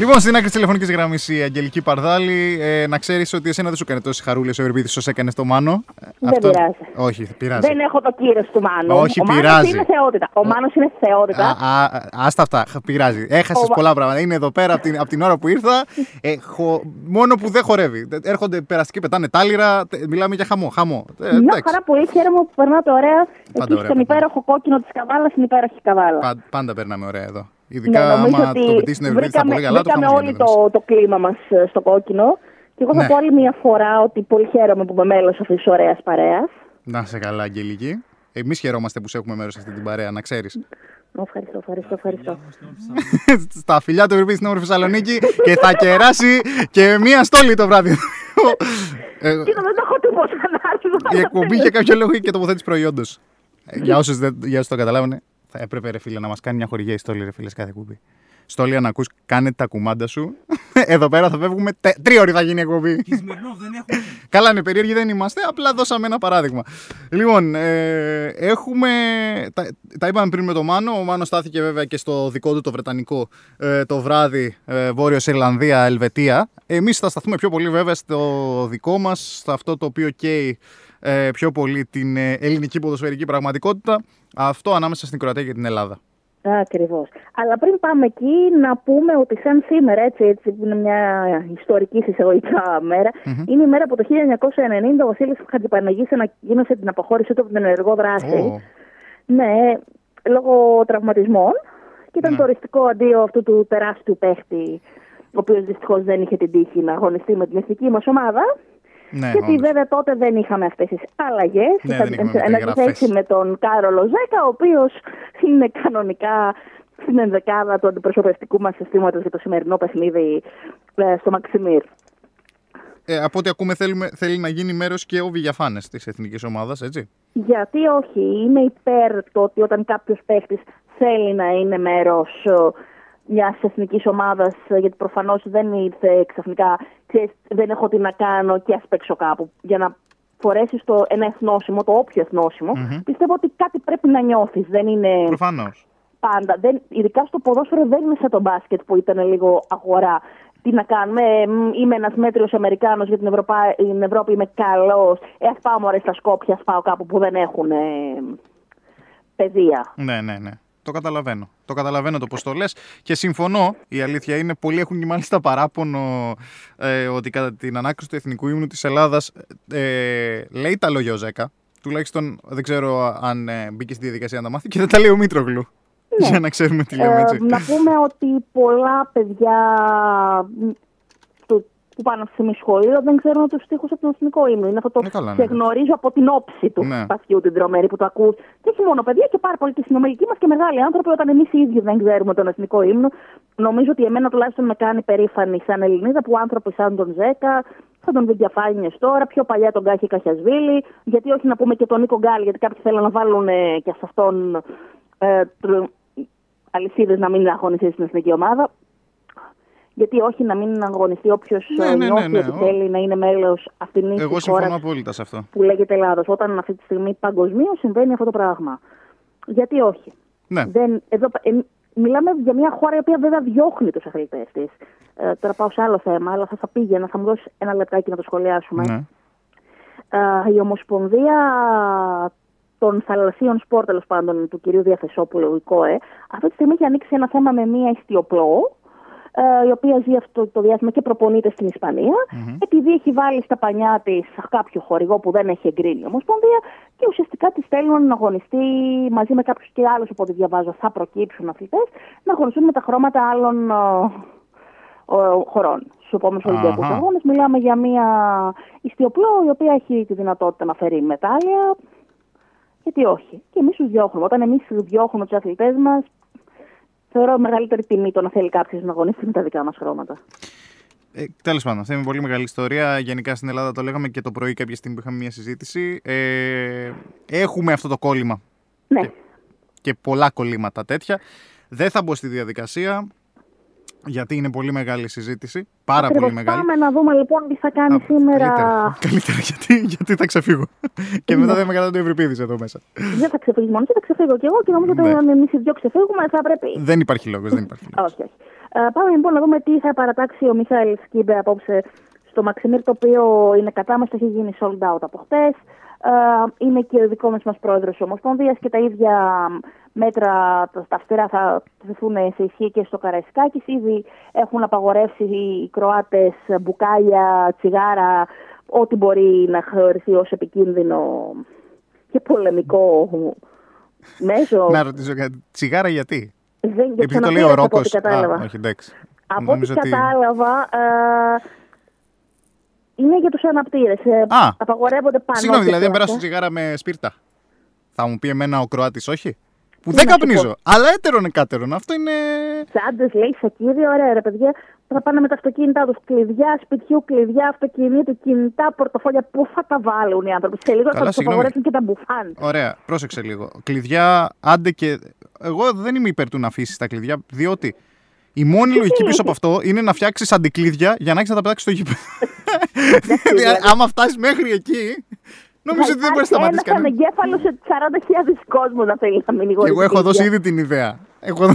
Λοιπόν, στην άκρη της τηλεφωνικής γραμμής η Αγγελική Παρδάλη, ε, να ξέρεις ότι εσένα δεν σου έκανε τόση χαρούλη ο Ευρυπίδη όσο έκανες το Μάνο. Δεν πειράζει. Όχι, πειράζει. Δεν έχω το κύριο του Μάνου. Όχι, ο Μάνος πειράζει. είναι θεότητα. Ο Μάνος είναι θεότητα. Α, α, άστα αυτά, χ- πειράζει. Έχασες Ο Μα- πολλά πράγματα. Είναι εδώ πέρα από την, απ' την ώρα που ήρθα. Ε, χω- μόνο που δεν χορεύει. Έρχονται περαστικοί, πετάνε τάλιρα. τε- Μιλάμε για χαμό. χαμό. Ε, Μια εντάξει. χαρά πολύ χαίρομαι που περνάτε ωραία. Εκεί ωραία, στον πάντα. υπέροχο κόκκινο της καβάλας, στην υπέροχη καβάλα. Πα- πάντα περνάμε ωραία εδώ. Ναι, Ειδικά νομίζω άμα ότι το πετύχεις στην Ευρωπαϊκή θα βρήκαμε, πολύ καλά. Το βρήκαμε χαμός όλοι γίνεται το, το κλίμα μας στο κόκκινο. Και εγώ θα Ναι. πω άλλη μια φορά ότι πολύ χαίρομαι που είμαι μέλο αυτής της ωραίας παρέας. Να σε καλά, Αγγελική. Εμείς χαιρόμαστε που σε έχουμε μέρος σε αυτή την παρέα, να ξέρεις. Ευχαριστώ, ευχαριστώ, ευχαριστώ. Στα φιλιά του Ευρωπαϊκή στην όμορφη Θεσσαλονίκη και θα κεράσει και μία στόλη το βράδυ. Ε, Κοίτα, δεν έχω τίποτα να η άλθω. εκπομπή για κάποιο λόγο έχει και τοποθέτηση προϊόντος. για όσους δεν για όσους το καταλάβανε, θα έπρεπε ρε φίλε να μας κάνει μια χορηγία η στόλη, ρε φίλε, σε κάθε εκπομπή. Στόλη, αν ακούς, κάνε τα κουμάντα σου. Εδώ πέρα θα φεύγουμε. τε- Τρία ώρες θα γίνει η εκπομπή. Και Σμυρνόφ δεν έχουμε. Καλά, ναι, περίεργοι δεν είμαστε. Απλά δώσαμε ένα παράδειγμα. Λοιπόν, ε, έχουμε. Τα, τα είπαμε πριν με τον Μάνο. Ο Μάνος στάθηκε βέβαια και στο δικό του το βρετανικό ε, το βράδυ ε, Βόρειος Ιρλανδία, Ελβετία. Εμείς θα σταθούμε πιο πολύ βέβαια στο δικό μας, σε αυτό το οποίο καίει ε, πιο πολύ την ε, ελληνική ποδοσφαιρική πραγματικότητα. Αυτό ανάμεσα στην Κροατία και την Ελλάδα. Ακριβώς. Αλλά πριν πάμε εκεί, να πούμε ότι σαν σήμερα, έτσι, έτσι που είναι μια ιστορική συσσαγωγικά μέρα, είναι η μέρα που το 1990 ο Βασίλης Χατζηπαναγής ανακοίνωσε την αποχώρησή του από την ενεργό δράση. Ω, Ναι, λόγω τραυματισμών. Και ήταν Ναι. το οριστικό αντίο αυτού του τεράστιου παίχτη, ο οποίος δυστυχώς δεν είχε την τύχη να αγωνιστεί με την εθνική μας ομάδα. ναι, Γιατί όντως. βέβαια τότε δεν είχαμε αυτές τις αλλαγέ. Ναι, δεν είχαμε Εν μεταγραφές. αντιθέσει με τον Κάρολο Ζέκα, ο οποίος είναι κανονικά στην ενδεκάδα του αντιπροσωπευτικού μας συστήματος για το σημερινό παιχνίδι ε, στο Μαξιμίρ. Ε, από ό,τι ακούμε θέλουμε, θέλει να γίνει μέρος και ο Βηγιαφάνες της εθνικής ομάδας, έτσι. Γιατί όχι, είμαι υπέρ το ότι όταν κάποιος παίχτης θέλει να είναι μέρος μιας εθνικής ομάδας, γιατί προφανώς δεν ήρθε ξαφνικά, ξέρεις, δεν έχω τι να κάνω και ας παίξω κάπου. Για να φορέσεις ένα εθνόσημο, το όποιο εθνόσημο, πιστεύω ότι κάτι πρέπει να νιώθεις. Δεν είναι Προφανώς. πάντα. Δεν, ειδικά στο ποδόσφαιρο δεν είναι σαν το μπάσκετ που ήταν λίγο αγορά. Τι να κάνουμε, ε, μ, είμαι ένας μέτριος Αμερικάνος για την, Ευρωπα... την Ευρώπη, είμαι καλός. Ε, ας πάω μωρέ στα Σκόπια, ας πάω κάπου που δεν έχουν. Ε, παιδεία. Ναι, ναι, ναι. Το καταλαβαίνω. Το καταλαβαίνω το πώς το λες. Και συμφωνώ. Η αλήθεια είναι, πολλοί έχουν και μάλιστα παράπονο ε, ότι κατά την ανάκριση του εθνικού ύμνου της Ελλάδας ε, λέει τα λόγια ο Ζέκα. Τουλάχιστον δεν ξέρω αν ε, μπήκε στη διαδικασία να τα μάθει και δεν τα λέει ο Μήτρογλου. Για να ξέρουμε τι λέμε Ε, έτσι. να πούμε ότι πολλά παιδιά μ, του- που πάνε αυτή τη στιγμή σχολείο δεν ξέρουν τους στίχους από τον εθνικό ύμνο. Είναι αυτό το Ε, καλά, ναι. σε γνωρίζω από την όψη του Ναι. σπαθιού την τρομερή που το ακούς. Και όχι μόνο παιδιά και πάρα πολλοί και συνομιλικοί μας και μεγάλοι άνθρωποι όταν εμείς οι ίδιοι δεν ξέρουμε τον εθνικό ύμνο. Νομίζω ότι εμένα τουλάχιστον με κάνει περήφανη σαν Ελληνίδα που άνθρωποι σαν τον Ζέκα, σαν τον Βιντιαφάνιες τώρα, πιο παλιά τον Κάχη Καχιασβίλη, γιατί όχι να πούμε και τον Νίκο Γκάλ, γιατί κάποιοι θέλουν να βάλουν ε, και σε αυτόν ε, τρο- αλυσίδες να μην αγωνιστεί στην εθνική ομάδα. Γιατί όχι να μην αγωνιστεί όποιος Ναι, ναι, ναι, νιώθει ναι. ότι Ο- θέλει να είναι μέλος αυτήν Εγώ τη συμφωνώ χώρα απόλυτα σε αυτό. που λέγεται Ελλάδος. Όταν αυτή τη στιγμή παγκοσμίω συμβαίνει αυτό το πράγμα. Γιατί όχι; Ναι. Δεν, εδώ, ε, μιλάμε για μια χώρα η οποία βέβαια διώχνει τους αθλητές της. Ε, τώρα πάω σε άλλο θέμα, αλλά θα, θα πήγαινα, θα μου δώσεις ένα λεπτάκι να το σχολιάσουμε. Ναι. Ε, η Ομοσπονδία των θαλασσίων σπορ, τέλος πάντων, του κυρίου Διαθεσόπουλου, η ΚΟΕ, αυτή τη στιγμή έχει ανοίξει ένα θέμα με μία ιστιοπλό, ε, η οποία ζει αυτό το διάστημα και προπονείται στην ισπανια επειδή έχει βάλει στα πανιά της κάποιο χορηγό που δεν έχει εγκρίνει η Ομοσπονδία και ουσιαστικά τη στέλνουν να αγωνιστεί μαζί με κάποιους και άλλους, από ό,τι διαβάζω, θα προκύψουν αθλητές, να αγωνιστούν με τα χρώματα άλλων ε, ε, χωρών. Στους επόμενους Αχα. Ολυμπιακούς Αγώνες μιλάμε για μια ιστιοπλό η οποία έχει τη δυνατότητα να φέρει μετάλλια. Γιατί όχι. Και εμείς τους διώχνουμε. Όταν εμείς διώχνουμε τους αθλητές μας, θεωρώ μεγαλύτερη τιμή το να θέλει κάποιος να αγωνιστεί με τα δικά μας χρώματα. Ε, Τέλος πάντων, αυτή είναι πολύ μεγάλη ιστορία. Γενικά στην Ελλάδα το λέγαμε και το πρωί, κάποια στιγμή που είχαμε μια συζήτηση. Ε, έχουμε αυτό το κόλλημα Ναι. και πολλά κολλήματα τέτοια. Δεν θα μπω στη διαδικασία γιατί είναι πολύ μεγάλη συζήτηση. Πάρα Ακριβώς. πολύ μεγάλη. Πάμε να δούμε λοιπόν τι θα κάνει Α, σήμερα. Καλύτερα, καλύτερα γιατί, γιατί θα ξεφύγω. και μετά δεν με κρατάει το Ευρυπίδης εδώ μέσα. Δεν θα ξεφύγεις μόνος, εσύ, θα ξεφύγω κι εγώ και νομίζω ότι Ναι. αν εμείς οι δυο ξεφύγουμε θα πρέπει. δεν υπάρχει λόγος, δεν υπάρχει λόγος. όχι, όχι. Ε, πάμε λοιπόν να δούμε τι θα παρατάξει ο Μιχαήλ Σκύμπε απόψε στο Μαξιμίρ, το οποίο είναι κατά μας, το έχει γίνει sold out από χτες. Είναι και ο δικός μας πρόεδρος τη Ομοσπονδίας και τα ίδια μέτρα, τα τα αυστηρά θα τεθούν σε ισχύ και στο Καραϊσκάκης. Ήδη έχουν απαγορεύσει οι Κροάτες μπουκάλια, τσιγάρα, ό,τι μπορεί να θεωρηθεί ως επικίνδυνο και πολεμικό μέσο. Να ρωτήσω κάτι. Τσιγάρα γιατί; Δεν, για Επειδή το λέει ξαναπήρες ο από Ρόκος. ό,τι κατάλαβα. Α, όχι, εντάξει. Από ό,τι Νομίζω ότι- κατάλαβα, ε, είναι για τους αναπτήρες. Ε, Α, απαγορεύονται πάνω. Συγγνώμη, και δηλαδή αν αυτά. περάσω τσιγάρα με σπίρτα. Θα μου πει εμένα ο Κροάτης όχι; Που Τι δεν να σου καπνίζω. πω. Αλλά έτερον εκάτερον. Αυτό είναι. Τσάντες, λέει, σακίδι, ωραία ρε παιδιά. Θα πάνε με τα αυτοκίνητά τους, κλειδιά σπιτιού, κλειδιά αυτοκινήτου, κινητά, πορτοφόλια. Πού θα τα βάλουν οι άνθρωποι; Σε λίγο θα Καλά, τους συγγνώμη. απαγορεύσουν και τα μπουφάν. Ωραία, πρόσεξε λίγο. Κλειδιά, άντε και. Εγώ δεν είμαι υπέρ του να αφήσεις τα κλειδιά, διότι η μόνη λογική πίσω από αυτό είναι να φτιάξεις αντικλείδια για να έχεις να τα πετάξεις στο γήπεδο. Δηλαδή, άμα φτάσεις μέχρι εκεί, νομίζω ότι δεν μπορείς να σταματήσεις Ένα κανένα. ανεγκέφαλος σε 40.000 κόσμο να θέλει να μείνει Και χωρίς εγώ έχω δώσει κλειδιά. ήδη την ιδέα. Έχω...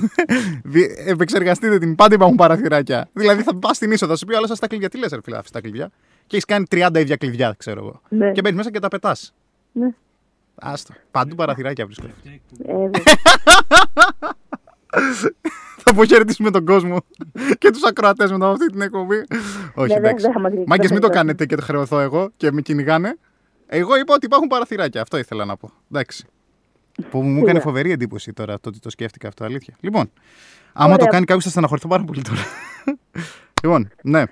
δι- Επεξεργαστείτε την. Πάντα υπάρχουν παραθυράκια. Δηλαδή θα πας στην είσοδο, θα σου πει όλα στα κλειδιά. Τι λες, ρε φίλε, αυτά τα κλειδιά; Και έχεις κάνει 30 ίδια κλειδιά, ξέρω εγώ. Ναι. Και μπαίνεις μέσα και τα πετάς. Ναι. Άστο. Παντού παραθυράκια βρίσκονται. Ε, βέβαια. θα αποχαιρετήσουμε τον κόσμο και τους ακροατές μετά από αυτή την εκπομπή. Όχι, δεν- εντάξει. δεν θα μας ρίξει, Μάγκες, δεν μην το θα κάνετε και το χρεωθώ εγώ και με κυνηγάνε. Εγώ είπα ότι υπάρχουν παραθυράκια. Αυτό ήθελα να πω. Εντάξει. Που μου έκανε φοβερή εντύπωση τώρα το ότι το σκέφτηκα αυτό, αλήθεια. Λοιπόν, άμα Ωραία. το κάνει κάποιος θα στεναχωρηθώ πάρα πολύ τώρα. λοιπόν, ναι.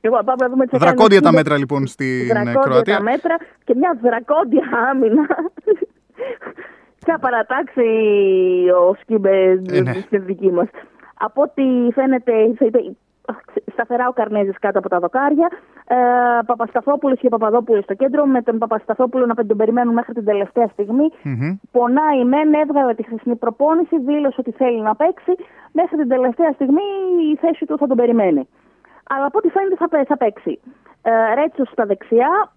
Λοιπόν, πάμε να δούμε τι θα κάνει Δρακόντια ο τα Σκύμπε. μέτρα λοιπόν στην δρακόντια Κροατία. τα μέτρα και μια δρακόντια άμυνα. θα παρατάξει ο Σκύμπε Ε, ναι. στην δική μας. Από ό,τι φαίνεται, θα είπε, σταθερά ο Καρνέζης κάτω από τα δοκάρια. Ε, Παπασταθόπουλος και Παπαδόπουλος στο κέντρο, με τον Παπασταθόπουλο να τον περιμένουν μέχρι την τελευταία στιγμή. Μμμ. Πονάει μεν, έβγαλε τη χρυσή προπόνηση, δήλωσε ότι θέλει να παίξει. Μέχρι την τελευταία στιγμή η θέση του θα τον περιμένει. Αλλά από ό,τι φαίνεται θα, πέ- θα παίξει. Ε, Ρέτσος στα δεξιά,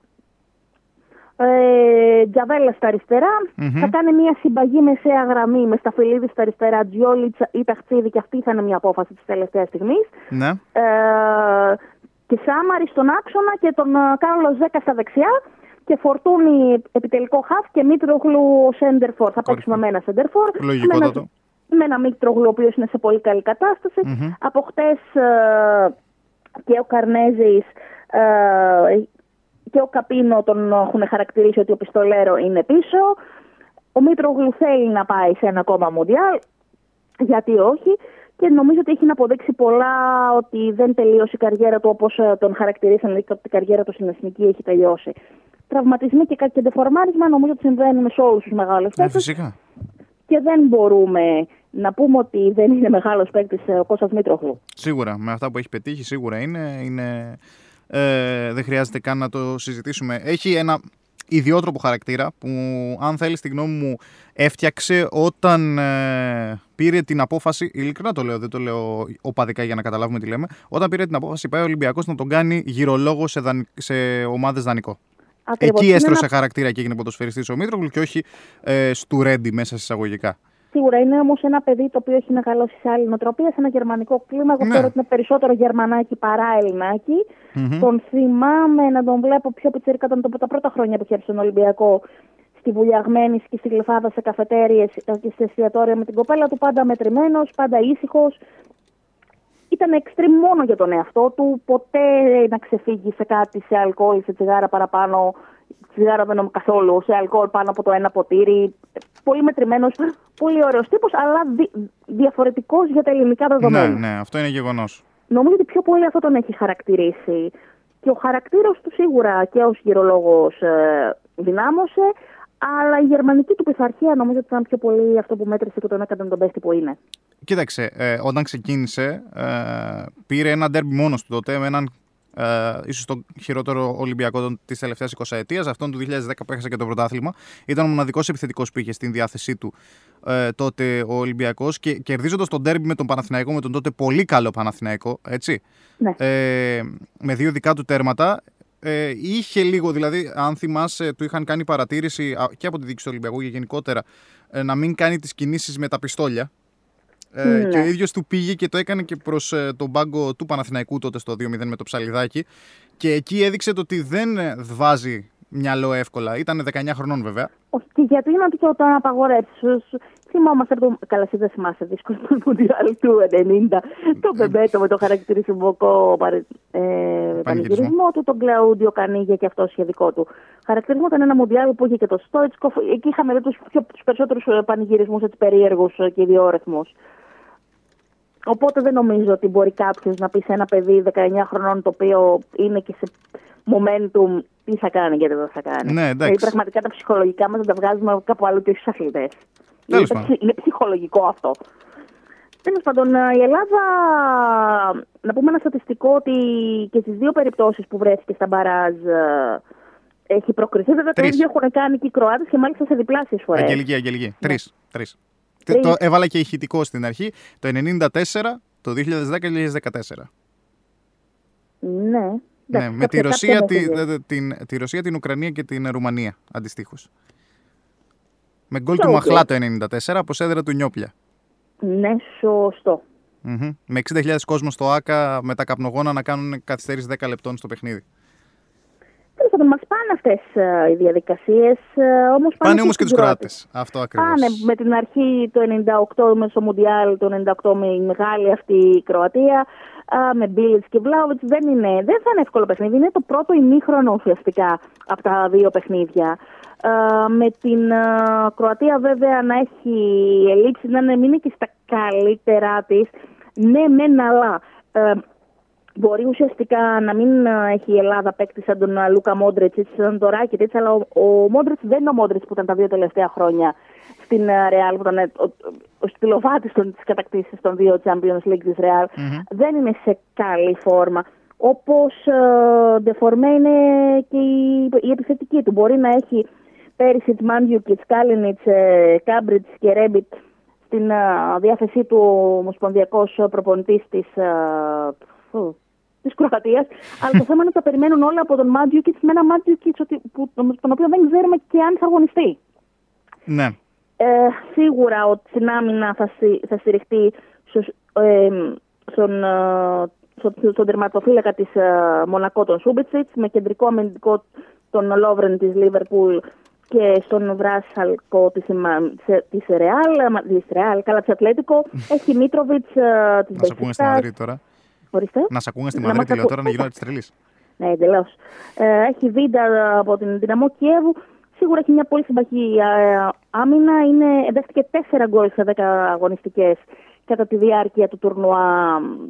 ε, Τζαβέλα στα αριστερά. Μμμ. Θα κάνει μια συμπαγή μεσαία γραμμή με Σταφυλίδη στα αριστερά, Τζιόλιτσα ή Ταχτσίδη και αυτή θα είναι μια απόφαση της τελευταίας στιγμής. Ναι. Ε, και Σάμαρη στον άξονα και τον ε, Κάρλο Ζέκα στα δεξιά. Και φορτούνι επιτελικό χαφ και Μήτρογλου σέντερφορ. Θα παίξουμε με ένα σέντερφορ. Λογικότατο. Με ένα Μήτρογλου ο οποίος είναι σε πολύ καλή κατάσταση. Μμμ. Από χτες και ο Καρνέζης ε, και ο Καπίνο τον έχουν χαρακτηρίσει ότι ο Πιστολέρο είναι πίσω. Ο Μήτρογλου θέλει να πάει σε ένα ακόμα Μουντιάλ. Γιατί όχι. Και νομίζω ότι έχει να αποδείξει πολλά ότι δεν τελείωσε η καριέρα του όπως ε, τον χαρακτηρίσαν, δηλαδή ότι η καριέρα του στην εθνική έχει τελειώσει. Τραυματισμοί και κάτι ντεφορμάρισμα νομίζω ότι συμβαίνουν σε όλους τους μεγάλους Ναι, παίκτες φυσικά. και δεν μπορούμε να πούμε ότι δεν είναι μεγάλος παίκτης ο Κώστας Μήτρογλου. Σίγουρα. Με αυτά που έχει πετύχει, σίγουρα είναι. είναι ε, δεν χρειάζεται καν να το συζητήσουμε. Έχει ένα ιδιότροπο χαρακτήρα που, αν θέλεις τη γνώμη μου, έφτιαξε όταν ε, πήρε την απόφαση. Ειλικρινά το λέω, δεν το λέω οπαδικά για να καταλάβουμε τι λέμε. Όταν πήρε την απόφαση, πάει ο Ολυμπιακός να τον κάνει γυρολόγο σε, δαν, σε ομάδες δανεικό. Ακριβώς. Εκεί Είναι έστρωσε ένα- χαρακτήρα και έγινε ποδοσφαιριστής ο Μήτρογλου και όχι ε, στου Ρέντι μέσα εισαγωγικά. Σίγουρα είναι όμως ένα παιδί το οποίο έχει μεγαλώσει σε άλλη νοοτροπία, σε ένα γερμανικό κλίμα. Εγώ Ναι. θεωρώ ότι είναι περισσότερο γερμανάκι παρά ελληνάκι. Μμμ. Τον θυμάμαι να τον βλέπω πιο πιτσίρικα ήταν το- τα πρώτα χρόνια που είχε έρθει στον Ολυμπιακό. Στη Βουλιαγμένη και στη Γλυφάδα σε καφετέρειε και σε εστιατόρια με την κοπέλα του, πάντα μετρημένος, πάντα ήσυχος. Ήταν extreme μόνο για τον εαυτό του. Ποτέ να ξεφύγει σε κάτι, σε αλκοόλ, σε τσιγάρα παραπάνω. Τσιγάρα δεν νομίζω καθόλου, σε αλκοόλ πάνω από το ένα ποτήρι. Πολύ μετρημένος, πολύ ωραίος τύπος, αλλά δι, διαφορετικός για τα ελληνικά Ναι, δεδομένα. ναι, αυτό είναι γεγονός. Νομίζω ότι πιο πολύ αυτό τον έχει χαρακτηρίσει. Και ο χαρακτήρας του σίγουρα και ως γυρολόγος ε, δυνάμωσε, αλλά η γερμανική του πειθαρχία νομίζω ότι ήταν πιο πολύ αυτό που μέτρησε και τον έκανε τον πέστη που είναι. Κοίταξε, ε, όταν ξεκίνησε, ε, πήρε ένα ντέρμπι μόνος του τότε με έναν ε, ίσως το χειρότερο Ολυμπιακό της τελευταίας 20 ετία, αυτόν του 2010 που έχασε και το πρωτάθλημα. Ήταν ο μοναδικός επιθετικός που είχε στην διάθεσή του ε, τότε ο Ολυμπιακός και κερδίζοντας τον ντέρμπι με τον Παναθηναϊκό, με τον τότε πολύ καλό Παναθηναϊκό, έτσι. Ναι. Ε, με δύο δικά του τέρματα. Ε, είχε λίγο, δηλαδή, αν θυμάσαι, του είχαν κάνει παρατήρηση α, και από τη διοίκηση του Ολυμπιακού και γενικότερα ε, να μην κάνει τις κινήσεις με τα πιστόλια. Ε, Ναι. Και ο ίδιος του πήγε και το έκανε και προς τον πάγκο του Παναθηναϊκού τότε στο 2-0 με το ψαλιδάκι. Και εκεί έδειξε το ότι δεν ε, βάζει μυαλό εύκολα. Ήταν 19 χρονών βέβαια. Όχι, και γιατί να το όταν απαγορεύσει. Θυμόμαστε από το. Καλά, εσύ δεν θυμάσαι δύσκολο το Μουντιάλ του 90. Το Μπεμπέτο με το χαρακτηριστικό παρε- ε, πανηγυρισμό του, τον Κλαούντιο Κανίγια και αυτό σχεδικό του. Χαρακτηρισμό ήταν ένα Μουντιάλ που είχε και το Στόιτσκοφ. Εκεί είχαμε δει του περισσότερους πανηγυρισμούς περίεργους και ιδιόρεθμου. Οπότε δεν νομίζω ότι μπορεί κάποιος να πει σε ένα παιδί 19 χρονών το οποίο είναι και σε momentum τι θα κάνει και δεν θα κάνει. Ναι, εντάξει. Δηλαδή, πραγματικά τα ψυχολογικά μας δεν τα βγάζουμε κάπου αλλού και όχι στους αθλητές. Τέλος Είναι, πάντων. είναι ψυχολογικό αυτό. Τέλος πάντων, ε, η Ελλάδα, να πούμε ένα στατιστικό ότι και στις δύο περιπτώσεις που βρέθηκε στα μπαράζ ε, έχει προκριθεί. Βέβαια το Τρεις. ίδιο έχουν κάνει και οι Κροάτες και μάλιστα σε διπλάσιες φορές. Αγγελική, Αγγελική. Τρεις. Τρεις. Τρεις. Το έβαλα και ηχητικό στην αρχή. Το 94, το 2010 και το 2014. Ναι. Ναι, Εντάξει, με τη κάποια- Ρωσία, κάποια τη, έφυγε. δε- την, τη Ρωσία, την Ουκρανία και την Ρουμανία αντιστοίχως. Με γκολ Ποιο του Μαχλά γκολ; το 94 από σέδρα του Νιόπλια. Ναι, σωστό. Μμμ. Με 60.000 κόσμο στο ΑΚΑ με τα καπνογόνα να κάνουν καθυστέρηση 10 λεπτών στο παιχνίδι. Τέλο πάντων, μας πάνε αυτές οι διαδικασίες. Όμως πάνε, Πάνε και όμως και στους τους Κροάτε. Κροάτες. Αυτό ακριβώς. Πάνε με την αρχή το 98 με στο Μουντιάλ, το 98 με η μεγάλη αυτή η Κροατία, α, με Μπίλιτς και Βλάουιτ. Δεν, είναι, δεν θα είναι εύκολο παιχνίδι. Είναι το πρώτο ημίχρονο ουσιαστικά από τα δύο παιχνίδια. Α, με την α, Κροατία βέβαια να έχει ελλείψεις, να μην είναι και στα καλύτερά της. Ναι, μεν, αλλά ε, Μπορεί ουσιαστικά να μην ε, έχει η Ελλάδα παίκτη σαν τον ε, Λούκα Μόντριτς ή σαν τον Ράκιτιτς, αλλά ο, ο Μόντριτς δεν είναι ο Μόντριτς που ήταν τα δύο τελευταία χρόνια στην ε, Real, που ήταν ε, ο, ο στυλοβάτης της κατακτήσης των δύο Champions League της Real. Δεν είναι σε καλή φόρμα. Όπως ε, ντεφορμέ είναι και η, η επιθετική του. Μπορεί να έχει Πέρισιτς, Μάντζουκιτς, Κάλινιτς, Κράμαριτς και Ρέμπιτς στην ε, διάθεσή του ο ομοσπονδιακός προπονητής της, ε, φου, της Κροατίας. Αλλά το θέμα είναι ότι τα περιμένουν όλα από τον Μάντζιουκιτς με ένα Μάντζιουκιτς ότι- που, τον οποίο δεν ξέρουμε και αν θα αγωνιστεί. Ναι. Ε, σίγουρα ότι στην άμυνα θα, στη- θα στηριχτεί στους, ε, στον, ε, στο- στον τερματοφύλακα της ε, Μονακό τον Σούμπιτσιτς με κεντρικό αμυντικό στον Λόβρεν της Λίβερπουλ και στον Βράσαλκο της, Ιμα- σε- της Ρεάλ, αμα- της Ρεάλ, καλά της Ατλέτικο. Έχει Μίτροβιτς ε, της Να σε ακούνε στη Μπεσικτάς. Μαδρίτη τώρα. Ορίστε. Να σε ακούνε στη Να Μαδρίτη, μας λέω ακού- τώρα να γινόταν της τρελής. Ναι, εντελώς. Ε, έχει βίντα από την Δυναμό Κιέβου. Σίγουρα έχει μια πολύ συμπαχή ε, άμυνα. Είναι, δέχτηκε 4 γκολ σε 10 αγωνιστικές κατά τη διάρκεια του τουρνουά μ,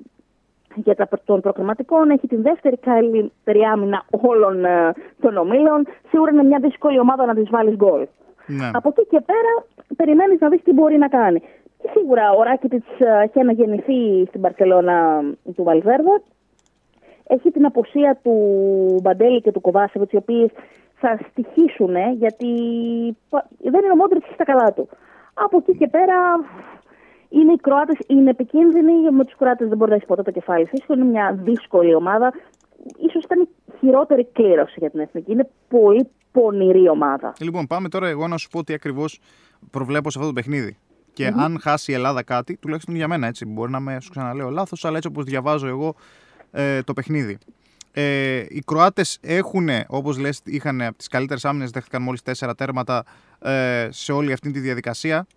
για τα, των προκριματικών. Έχει την δεύτερη καλύτερη άμυνα όλων ε, των ομίλων. Σίγουρα είναι μια δύσκολη ομάδα να της βάλεις γκολ. Ναι. Από εκεί και πέρα περιμένεις να δεις τι μπορεί να κάνει. Και σίγουρα ο Ράκη έχει αναγεννηθεί στην Παρσελώνα του Βαλβέρδα. Έχει την αποσία του Μπαντέλη και του Κοβάσεβιτς, οι οποίοι θα στοιχήσουν, ε, γιατί πα- δεν είναι ο Μόντριτς στα καλά του. Από εκεί και πέρα είναι οι Κροάτες, είναι επικίνδυνοι, με τους Κροάτες δεν μπορεί να έχεις ποτέ το κεφάλι φύσικο, είναι μια δύσκολη ομάδα. Ίσως ήταν η χειρότερη κλήρωση για την Εθνική. Είναι πολύ πονηρή ομάδα. Λοιπόν, πάμε τώρα εγώ να σου πω τι ακριβώς προβλέπω σε αυτό το παιχνίδι. Και αν χάσει η Ελλάδα κάτι, τουλάχιστον για μένα έτσι, μπορεί να με σου ξαναλέω λάθος, αλλά έτσι όπως διαβάζω εγώ ε, το παιχνίδι. Ε, οι Κροάτες έχουν, όπως λες, είχαν από τις καλύτερες άμυνες, δέχτηκαν μόλις 4 τέρματα ε, σε όλη αυτή τη διαδικασία.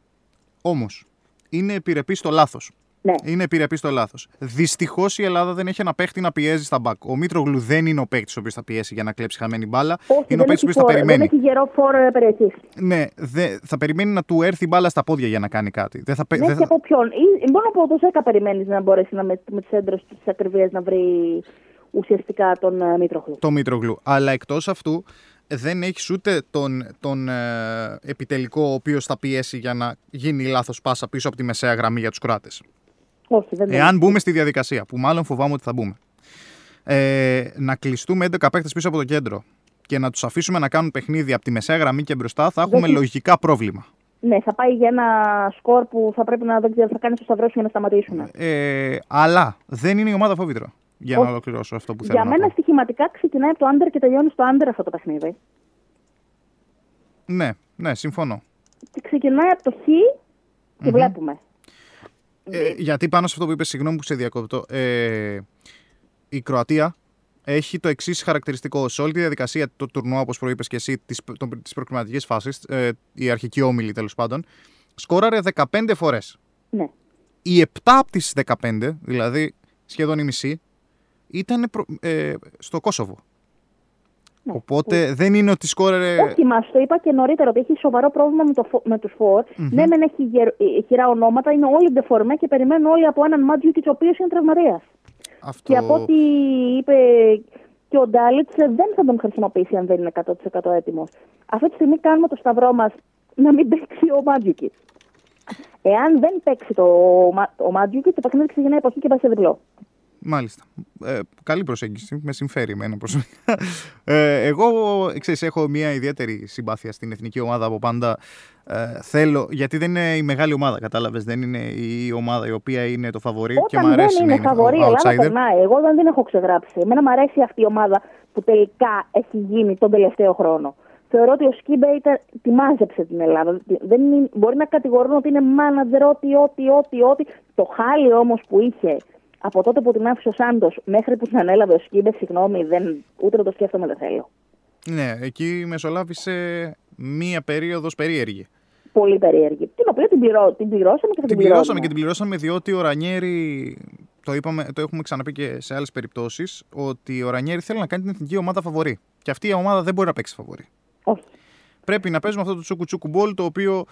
Όμως, είναι επιρρεπής στο λάθος. Ναι. Είναι επιρρεπή στο λάθος. Δυστυχώς η Ελλάδα δεν έχει ένα παίχτη να πιέζει στα μπακ. Ο Μήτρογλου δεν είναι ο παίχτης ο οποίος θα πιέσει για να κλέψει χαμένη μπάλα. Όχι, είναι ο δεν παίχτης ο έχει, οποίο θα φόρ- περιμένει. δεν έχει γερό φόρ περιοχή. Ναι, δε, θα περιμένει να του έρθει η μπάλα στα πόδια για να κάνει κάτι. Δεν θα, πε- Ναι, δεν και θα- από ποιον; Ή, μόνο από το ΣΕΚΑ περιμένεις να μπορέσει να με, με τις έντρες της ακριβία να βρει ουσιαστικά τον uh, Μήτροχλου. το Μήτρογλου. Αλλά εκτός αυτού δεν έχεις ούτε τον, τον ε, επιτελικό ο οποίος θα πιέσει για να γίνει λάθος πάσα πίσω από τη μεσαία γραμμή για τους Κροάτες. Όχι, δεν Εάν μπούμε στη διαδικασία, που μάλλον φοβάμαι ότι θα μπούμε, ε, να κλειστούμε 11 παίκτες πίσω από το κέντρο και να τους αφήσουμε να κάνουν παιχνίδι από τη μεσαία γραμμή και μπροστά, θα έχουμε Δεν- λογικά πρόβλημα. Ναι, θα πάει για ένα σκορ που θα πρέπει να δεν ξέρω, θα κάνει το σταυρός για να σταματήσουν. Ε, αλλά δεν είναι η ομάδα φόβητρο. Για να Όχι. ολοκληρώσω αυτό που θέλω Για να μένα πω. στοιχηματικά ξεκινάει από το άντερ και τελειώνει στο άντερ αυτό το παιχνίδι. Ναι, ναι, συμφωνώ. Και ξεκινάει από το χ και βλέπουμε. Ε, γιατί πάνω σε αυτό που είπες, συγγνώμη που σε διακόπτω, ε, η Κροατία έχει το εξής χαρακτηριστικό. Σε όλη τη διαδικασία του τουρνουά, όπως προείπες και εσύ, της προκριματικής φάσης, ε, η αρχική όμιλη τέλος πάντων, σκόραρε 15 φορές. Ναι. Οι 7 από τις 15, δηλαδή σχεδόν η μισή, ήταν προ- ε, στο Κόσοβο. Ναι. Οπότε δεν είναι ότι σκόραρε. Όχι, μας το είπα και νωρίτερα ότι έχει σοβαρό πρόβλημα με, το, φο- με τους φορ. Ναι, μεν έχει γερ, ε, χειρά ονόματα, είναι όλοι ντεφορμέ και περιμένουν όλοι από έναν Μάτζιουκιτ ο οποίος είναι τραυματίας. Αυτό... Και από ό,τι είπε και ο Ντάλιτς, δεν θα τον χρησιμοποιήσει αν δεν είναι 100% έτοιμος. Αυτή τη στιγμή κάνουμε το σταυρό μας να μην παίξει ο Μάτζιουκιτ. Εάν δεν παίξει το, Μα- ο Μάτζιουκιτ, το παιχνίδι ξεκινάει από εκεί και πάει σε διπλό. Μάλιστα. Ε, καλή προσέγγιση. Με συμφέρει εμένα προσωπικά. Ε, εγώ, ξέρεις, έχω μια ιδιαίτερη συμπάθεια στην εθνική ομάδα από πάντα. Ε, θέλω, γιατί δεν είναι η μεγάλη ομάδα, κατάλαβες. Δεν είναι η ομάδα η οποία είναι το φαβορή και Όταν μου αρέσει δεν να είναι φαβορή, η ο Ελλάδα outsider. περνάει. Εγώ δεν την έχω ξεγράψει. Εμένα μου αρέσει αυτή η ομάδα που τελικά έχει γίνει τον τελευταίο χρόνο. Θεωρώ ότι ο Σκίμπε ήταν, τη μάζεψε την Ελλάδα. Δεν είναι, μπορεί να κατηγορούν ότι είναι μάνατζερ, ό,τι, ό,τι, ό,τι, ό,τι. Το χάλι όμως που είχε από τότε που την άφησε ο Σάντος μέχρι που την ανέλαβε ο Σκίμπε, συγγνώμη, δεν, ούτε να το σκέφτομαι, δεν θέλω. Ναι, εκεί μεσολάβησε μία περίοδος περίεργη. Πολύ περίεργη. Την οποία την, πληρώ, την πληρώσαμε και θα την, Την πληρώσαμε πληρώσουμε. και την πληρώσαμε διότι ο Ρανιέρη, το, είπαμε, το έχουμε ξαναπεί και σε άλλες περιπτώσεις, ότι ο Ρανιέρη θέλει να κάνει την εθνική ομάδα φαβορή. Και αυτή η ομάδα δεν μπορεί να παίξει φαβορή. Όχι. πρέπει να παίζουμε αυτό το τσούκου τσούκου μπολ το οποίο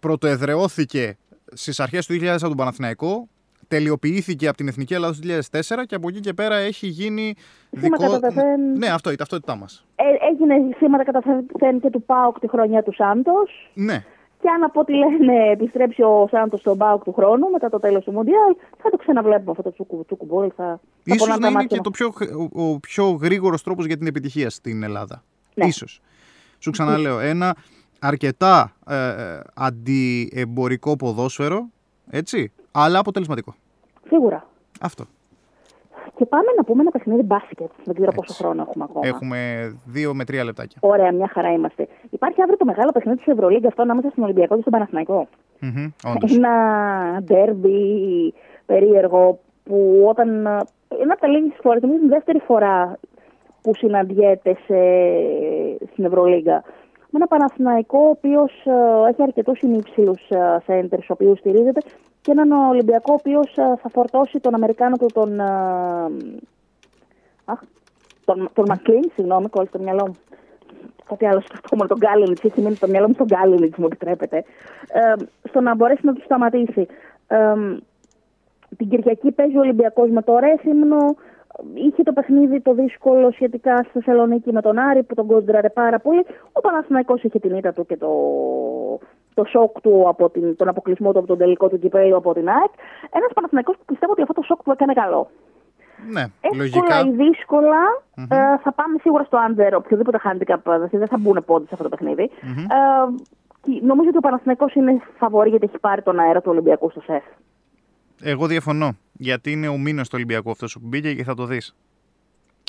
πρωτοεδρεώθηκε στις αρχές του 2000 από τον Παναθηναϊκό, τελειοποιήθηκε από την Εθνική Ελλάδα του 2004 και από εκεί και πέρα έχει γίνει Σήμα κατά τεθέν. Ναι, αυτό η ταυτότητά μας. Ε, έγινε σήματα κατά θεν και του ΠΑΟΚ τη χρονιά του Σάντος. Ναι. Και αν από ό,τι λένε επιστρέψει ο Σάντος στον Μπάουκ του χρόνου μετά το τέλος του Μουντιάλ, θα το ξαναβλέπουμε αυτό το τσούκου, τσούκου μπολ. Θα, θα Ίσως πονάνε να τα είναι μάτια και το μας. πιο, χ- ο, ο πιο γρήγορος τρόπος για την επιτυχία στην Ελλάδα. Ναι. Ίσως. Σου ξαναλέω, ένα αρκετά ε, ε, αντιεμπορικό ποδόσφαιρο, έτσι, αλλά αποτελεσματικό. Σίγουρα. Αυτό. Και πάμε να πούμε ένα παιχνίδι μπάσκετ. Δεν ξέρω πόσο Έτσι. χρόνο έχουμε ακόμα. Έχουμε δύο με τρία λεπτάκια. Ωραία, μια χαρά είμαστε. Υπάρχει αύριο το μεγάλο παιχνίδι της Ευρωλίγκας αυτό ανάμεσα στον Ολυμπιακό και στον Παναθηναϊκό. Μμμ, όντως. Ένα ντέρμπι περίεργο που όταν. Είναι από τα λίγε φορέ, είναι η δεύτερη φορά που συναντιέται σε, στην Ευρωλίγκα. Με ένα Παναθηναϊκό ο οποίος έχει αρκετούς ημίψηλου σέντερ, ο οποίο στηρίζεται, και έναν Ολυμπιακό ο οποίος θα φορτώσει τον Αμερικάνο του τον. ε, Αχ, τον, τον Μακλίν, συγγνώμη, κόλλησε το μυαλό μου. Κάτι άλλο σκεφτόμουν, τον Γκάλινιτ. Έχει μείνει το μυαλό μου στον Γκάλινιτ, μου επιτρέπετε. Ε, στο να μπορέσει να του σταματήσει. Ε, την Κυριακή παίζει ο Ολυμπιακός με το Ρέθυμνο. Είχε το παιχνίδι το δύσκολο σχετικά στη Θεσσαλονίκη με τον Άρη που τον κόντραρε πάρα πολύ. Ο Παναθηναϊκός είχε την ήττα του και το, το σοκ του από την, τον αποκλεισμό του από τον τελικό του κυπέλου από την ΑΕΚ. Ένας Παναθηναϊκός που πιστεύω ότι αυτό το σοκ του έκανε καλό. Ναι, Εύκολα λογικά. ή δύσκολα ε, θα πάμε σίγουρα στο under. Οποιοδήποτε handicap δηλαδή, δεν θα μπουν πόντι σε αυτό το παιχνιδι Ε, και νομίζω ότι ο Παναθηναϊκός είναι φαβορή γιατί έχει πάρει τον αέρα του Ολυμπιακού στο σεφ. Εγώ διαφωνώ. Γιατί είναι ο μήνας του Ολυμπιακού αυτός που μπήκε και θα το δεις.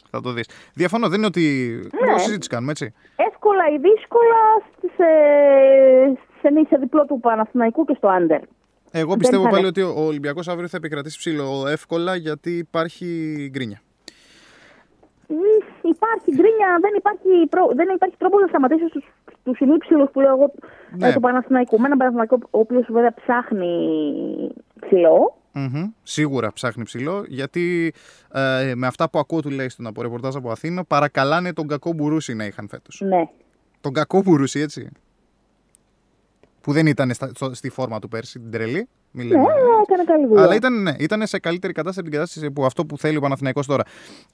Θα το δεις. Διαφωνώ, δεν είναι ότι. Ναι. Λίγο συζήτηση κάνουμε, έτσι. Εύκολα ή δύσκολα στις, ε, σε, σε διπλό του Παναθηναϊκού και στο under. Εγώ Δεν πιστεύω θα πάλι είναι. ότι ο Ολυμπιακός αύριο θα επικρατήσει ψηλό εύκολα γιατί υπάρχει γκρίνια. Μ, Υπάρχει γκρίνια, δεν υπάρχει, προ, δεν υπάρχει τρόπος να σταματήσεις τους τους ημίψηλους που λέω εγώ Ναι. ε, του Παναθηναϊκού. Με έναν Παναθηναϊκό ο οποίος βέβαια ψάχνει ψηλό. Μμμ. Σίγουρα ψάχνει ψηλό γιατί ε, με αυτά που ακούω τουλάχιστον από ρεπορτάζ από Αθήνα παρακαλάνε τον κακό Μπουρούση να είχαν φέτος. Ναι. Τον κακό Μπουρούση, έτσι. Που δεν ήταν στα- στο- στη φόρμα του πέρσι, την τρελή. Μη Ναι, λέμε. αλλά έκανε καλή δουλειά. Αλλά ήταν, ναι, ήταν σε καλύτερη κατάσταση από την κατάσταση που αυτό που θέλει ο Παναθηναϊκός τώρα.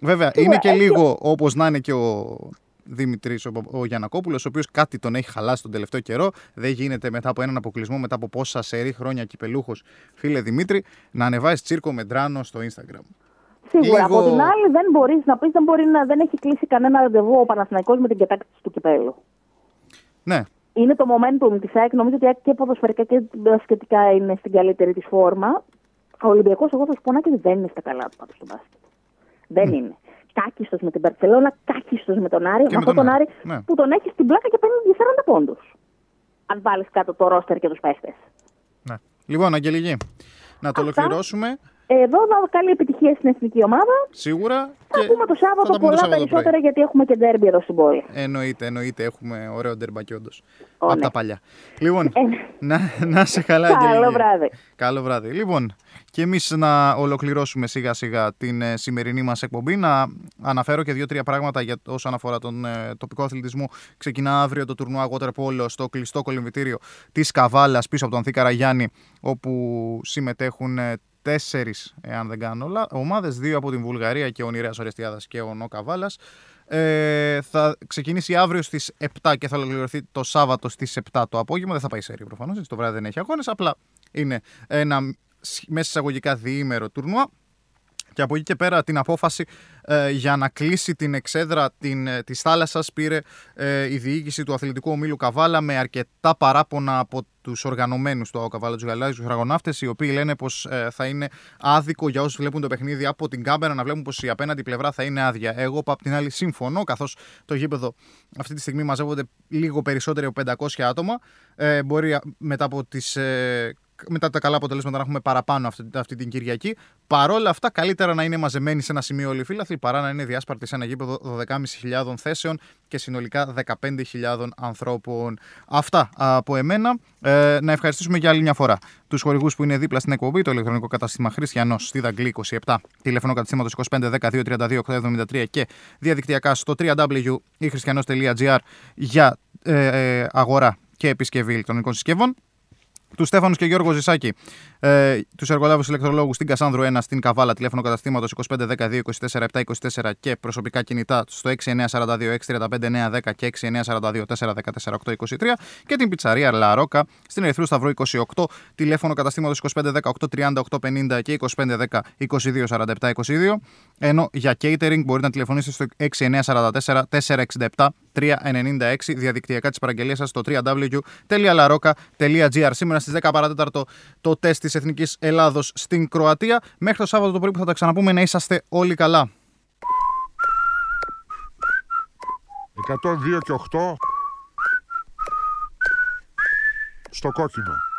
Βέβαια, είναι και λίγο όπως να είναι και ο Δημητρής, ο, ο Γιανακόπουλος, ο οποίος κάτι τον έχει χαλάσει τον τελευταίο καιρό. Δεν γίνεται μετά από έναν αποκλεισμό, μετά από πόσα σερή χρόνια κυπελούχος, φίλε Δημήτρη, να ανεβάζει τσίρκο με ντράνο στο Instagram. Σίγουρα. λίγο- Από την άλλη, δεν μπορείς να πεις, δεν, μπορεί να, δεν έχει κλείσει κανένα ραντεβού ο Παναθηναϊκός με την κατάκτηση του κυπέλου. Ναι, Είναι το momentum της ΑΕΚ. Νομίζω ότι η ΑΕΚ και ποδοσφαιρικά και μπασκετικά είναι στην καλύτερη της φόρμα. Ο Ολυμπιακός, εγώ θα σου πω να και δεν είναι στα καλά του πάντως στο μπάσκετ. Δεν είναι. Κάκιστος με την Παρσελόνα, κάκιστος με τον Άρη. Και με με αυτόν τον τον Άρη. Άρη Ναι. που τον έχεις στην πλάκα και παίρνει για 40 πόντους. Αν βάλεις κάτω το ρόστερ και τους παίχτες. ναι. Λοιπόν, Αγγελική, να το Αυτά. ολοκληρώσουμε Εδώ θα καλή επιτυχία στην εθνική ομάδα. σίγουρα. Θα και πούμε το θα Σάββατο τα πούμε πολλά το Σάββατο πρωί. περισσότερα γιατί έχουμε και ντέρμπι εδώ στην πόλη. Εννοείται, εννοείται. Έχουμε ωραίο ντερμπάκι όντως. Ω, Από ναι. τα παλιά. Λοιπόν, Ε, να, να σε καλά, Καλό Αγγελική. βράδυ. Καλό βράδυ. Λοιπόν, και εμείς να ολοκληρώσουμε σιγά σιγά την ε, σημερινή μας εκπομπή. Να αναφέρω και δύο-τρία πράγματα για όσον αφορά τον ε, τοπικό αθλητισμό. Ξεκινά αύριο το τουρνουά Water Polo στο κλειστό κολυμβητήριο της Καβάλας πίσω από τον Θήκαρα Γιάννη, όπου συμμετέχουν ε, τέσσερις, εάν δεν κάνω όλα, ομάδες, δύο από την Βουλγαρία και ο Νηρέας Ορεστιάδας και ο Νο Καβάλας. Ε, θα ξεκινήσει αύριο στις 7 και θα ολοκληρωθεί το Σάββατο στις 7 το απόγευμα. Δεν θα πάει σε προφανώς, το βράδυ δεν έχει αγώνες. Απλά είναι ένα σ- μέσα εισαγωγικά διήμερο τουρνουά. Και από εκεί και πέρα την απόφαση ε, για να κλείσει την εξέδρα την, ε, της θάλασσας πήρε ε, η διοίκηση του αθλητικού ομίλου Καβάλα με αρκετά παράπονα από τους οργανωμένους του ΑΟ Καβάλα, τους γαλάζιους φραγοναύτες, οι οποίοι λένε πως ε, θα είναι άδικο για όσους βλέπουν το παιχνίδι από την κάμερα να βλέπουν πως η απέναντι πλευρά θα είναι άδεια. Εγώ απ' την άλλη συμφωνώ, καθώς το γήπεδο αυτή τη στιγμή μαζεύονται λίγο περισσότεροι από 500 άτομα. Ε, μπορεί α, μετά από τις ε, μετά τα καλά αποτελέσματα να έχουμε παραπάνω αυτή, αυτή την Κυριακή. Παρόλα αυτά, καλύτερα να είναι μαζεμένοι σε ένα σημείο όλοι οι φίλαθλοι παρά να είναι διάσπαρτοι σε ένα γήπεδο 12.500 θέσεων και συνολικά 15.000 ανθρώπων. Αυτά από εμένα. Ε, να ευχαριστήσουμε για άλλη μια φορά τους χορηγούς που είναι δίπλα στην εκπομπή, το ηλεκτρονικό κατάστημα Χριστιανός στη Δαγκλή 27, τηλέφωνο καταστήματος 2510-232-873 και διαδικτυακά στο www.christianos.gr για ε, ε, αγορά και επισκευή ηλεκτρονικών συσκευών του Στέφανου και Γιώργο Ζησάκη, ε, τους εργολάβους ηλεκτρολόγους στην Κασάνδρου 1 στην Καβάλα, τηλέφωνο καταστήματος 2510-224-724 και προσωπικά κινητά στο 6942-635-910 και 6942-414-823 και την πιτσαρία Λαρόκα στην Ερυθρού Σταυρό 28, τηλέφωνο καταστήματος 2510-830-850 και 2510-2247-22 ενώ για catering μπορείτε να τηλεφωνήσετε στο 6944-467 396 διαδικτυακά τις παραγγελίες σας στο www.laroca.gr Σήμερα στις 10 παρατέταρτο το τεστ της Εθνικής Ελλάδος στην Κροατία. Μέχρι το Σάββατο το πρωί που θα τα ξαναπούμε να είσαστε όλοι καλά. 102 και 8 στο κόκκινο.